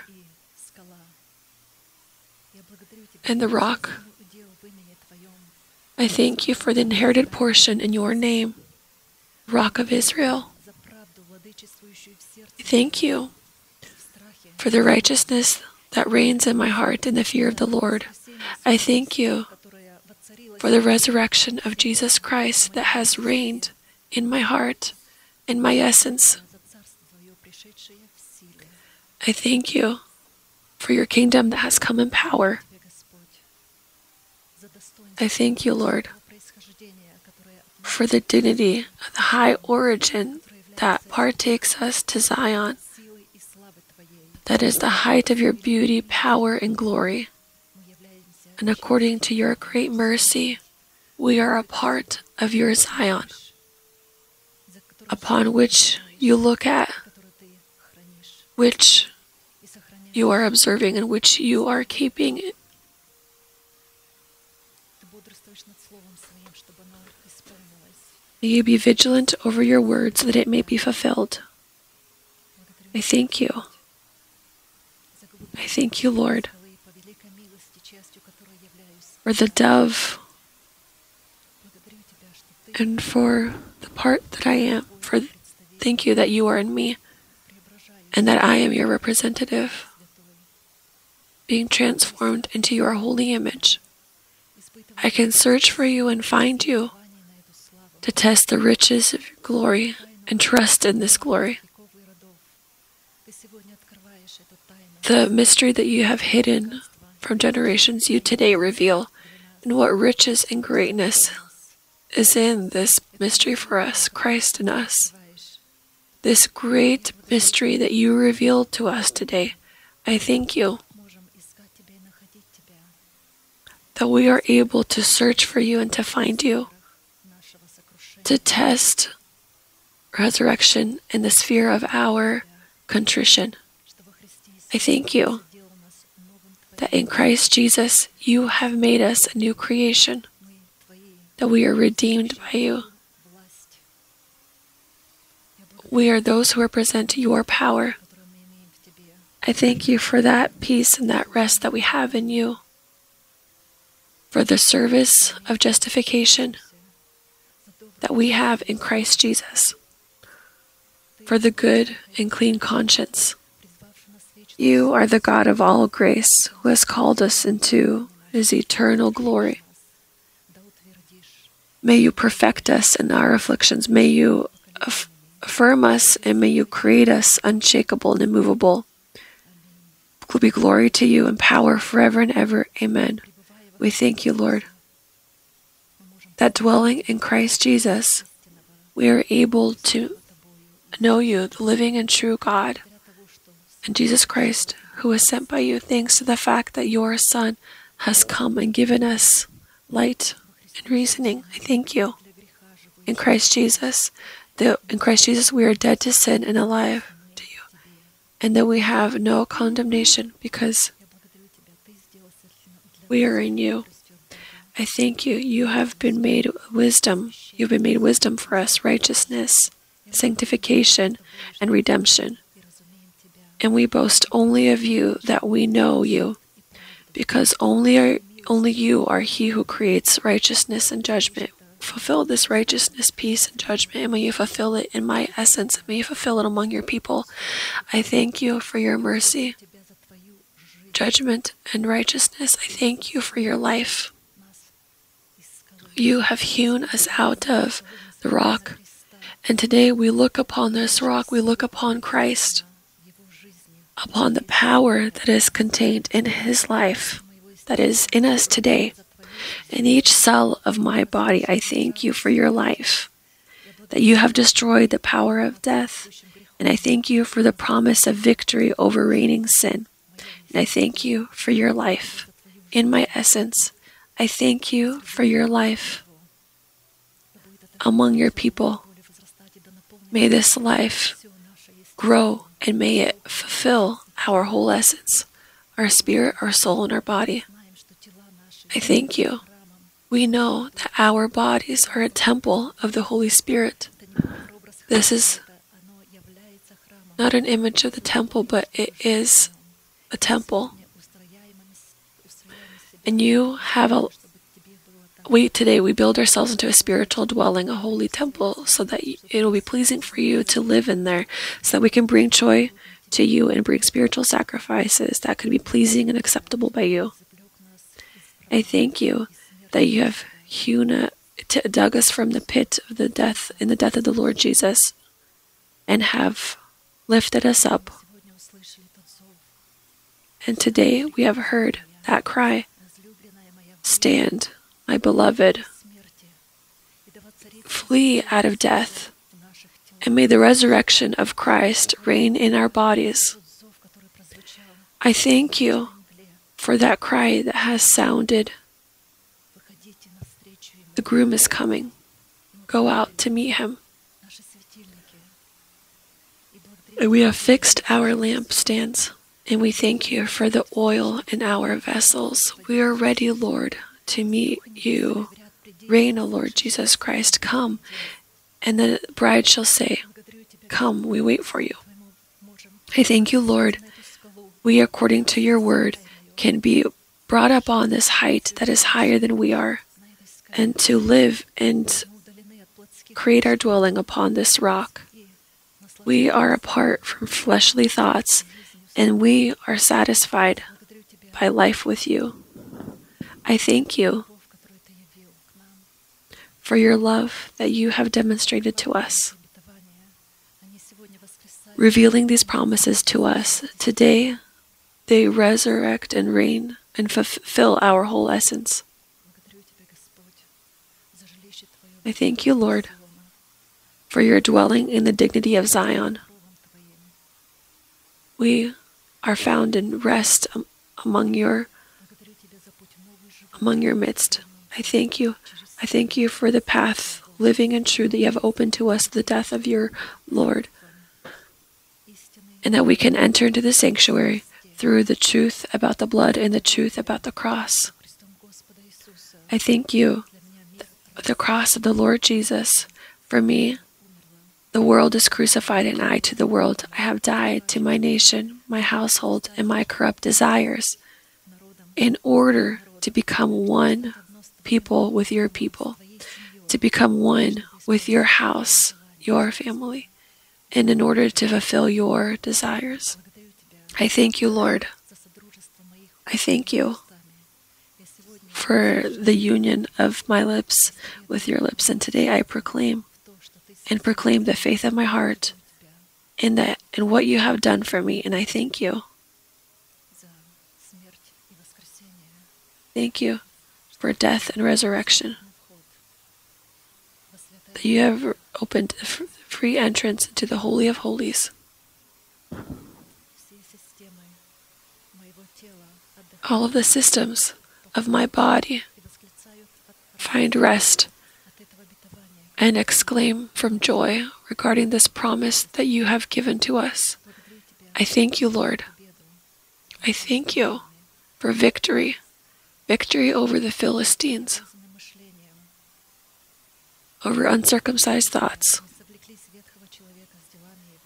and the rock. I thank you for the inherited portion in your name, Rock of Israel. I thank you for the righteousness that reigns in my heart in the fear of the Lord. I thank you for the resurrection of Jesus Christ that has reigned in my heart, in my essence. I thank you for your kingdom that has come in power. I thank you, Lord, for the dignity of the high origin that partakes us to Zion. That is the height of your beauty, power, and glory and according to your great mercy, we are a part of your Zion, upon which you look at, which you are observing, and which you are keeping. May you be vigilant over your words that it may be fulfilled. I thank you. I thank you, Lord for the dove, and for the part that I am. For thank you that you are in me, and that I am your representative, being transformed into your holy image. I can search for you and find you to test the riches of your glory and trust in this glory. The mystery that you have hidden from generations you today reveal, and what riches and greatness is in this mystery for us, Christ in us. This great mystery that you revealed to us today. I thank you that we are able to search for you and to find you, to test resurrection in the sphere of our contrition. I thank you that in Christ Jesus you have made us a new creation, that we are redeemed by you. We are those who represent your power. I thank you for that peace and that rest that we have in you, for the service of justification that we have in Christ Jesus, for the good and clean conscience you are the God of all grace, who has called us into his eternal glory. May you perfect us in our afflictions. May you aff- affirm us and may you create us unshakable and immovable. Be glory to you and power forever and ever. Amen. We thank you, Lord, that dwelling in Christ Jesus, we are able to know you, the living and true God and Jesus Christ, who was sent by you, thanks to the fact that your Son has come and given us light and reasoning. I thank you. In Christ Jesus, that in Christ Jesus we are dead to sin and alive to you, and that we have no condemnation because we are in you. I thank you. You have been made wisdom. You've been made wisdom for us, righteousness, sanctification, and redemption and we boast only of you that we know you, because only are, only you are he who creates righteousness and judgment. Fulfill this righteousness, peace, and judgment, and may you fulfill it in my essence, and may you fulfill it among your people. I thank you for your mercy, judgment, and righteousness. I thank you for your life. You have hewn us out of the rock, and today we look upon this rock, we look upon Christ upon the power that is contained in His life, that is in us today. In each cell of my body, I thank you for your life, that you have destroyed the power of death. And I thank you for the promise of victory over reigning sin. And I thank you for your life. In my essence, I thank you for your life among your people. May this life grow and may it fulfill our whole essence, our spirit, our soul, and our body. I thank you. We know that our bodies are a temple of the Holy Spirit. This is not an image of the temple, but it is a temple. And you have a we today we build ourselves into a spiritual dwelling, a holy temple, so that it will be pleasing for you to live in there, so that we can bring joy to you and bring spiritual sacrifices that could be pleasing and acceptable by you. I thank you that you have hewn t- dug us from the pit of the death in the death of the Lord Jesus, and have lifted us up. And today we have heard that cry Stand, my beloved. Flee out of death, and may the resurrection of Christ reign in our bodies. I thank you for that cry that has sounded. The groom is coming. Go out to meet him. And we have fixed our lampstands, and we thank you for the oil in our vessels. We are ready, Lord, to meet you. Reign, O Lord Jesus Christ, come. And the bride shall say, Come, we wait for you. I thank you, Lord. We, according to your word, can be brought up on this height that is higher than we are, and to live and create our dwelling upon this rock. We are apart from fleshly thoughts, and we are satisfied by life with you. I thank you for your love that you have demonstrated to us, revealing these promises to us. Today, they resurrect and reign and fulfill our whole essence. I thank you, Lord, for your dwelling in the dignity of Zion. We are found in rest among your among your midst. I thank you. I thank you for the path, living and true, that you have opened to us, the death of your Lord, and that we can enter into the sanctuary through the truth about the blood and the truth about the cross. I thank you, the cross of the Lord Jesus. For me, the world is crucified, and I to the world. I have died to my nation, my household, and my corrupt desires, in order to become one people with your people, to become one with your house, your family, and in order to fulfill your desires. I thank you, Lord. I thank you for the union of my lips with your lips. And today I proclaim and proclaim the faith of my heart in that in what you have done for me. And I thank you. Thank you for death and resurrection. That you have opened free entrance into the Holy of Holies. All of the systems of my body find rest and exclaim from joy regarding this promise that you have given to us. I thank you, Lord. I thank you for victory victory over the Philistines, over uncircumcised thoughts.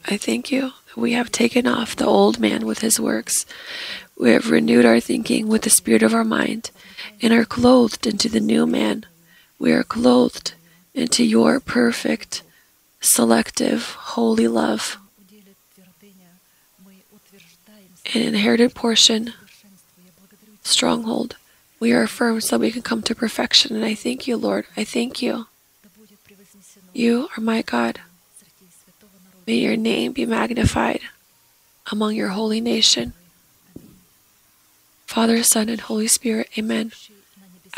I thank you that we have taken off the old man with his works. We have renewed our thinking with the spirit of our mind and are clothed into the new man. We are clothed into your perfect, selective, holy love. An inherited portion, stronghold we are affirmed so we can come to perfection. And I thank you, Lord. I thank you. You are my God. May your name be magnified among your holy nation. Father, Son, and Holy Spirit, Amen.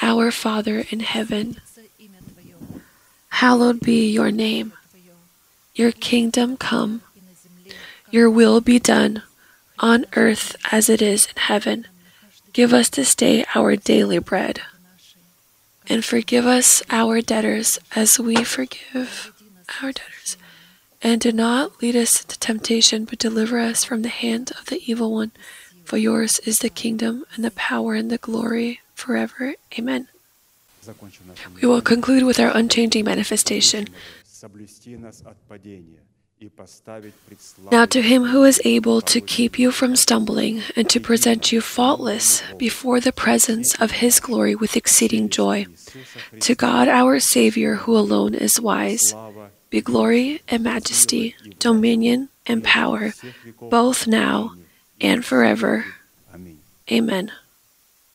Our Father in heaven, hallowed be your name. Your kingdom come, your will be done, on earth as it is in heaven. Give us this day our daily bread. And forgive us our debtors as we forgive our debtors. And do not lead us into temptation, but deliver us from the hand of the evil one. For yours is the kingdom and the power and the glory forever. Amen. We will conclude with our unchanging manifestation. Now, to him who is able to keep you from stumbling and to present you faultless before the presence of his glory with exceeding joy, to God our Savior, who alone is wise, be glory and majesty, dominion and power, both now and forever. Amen.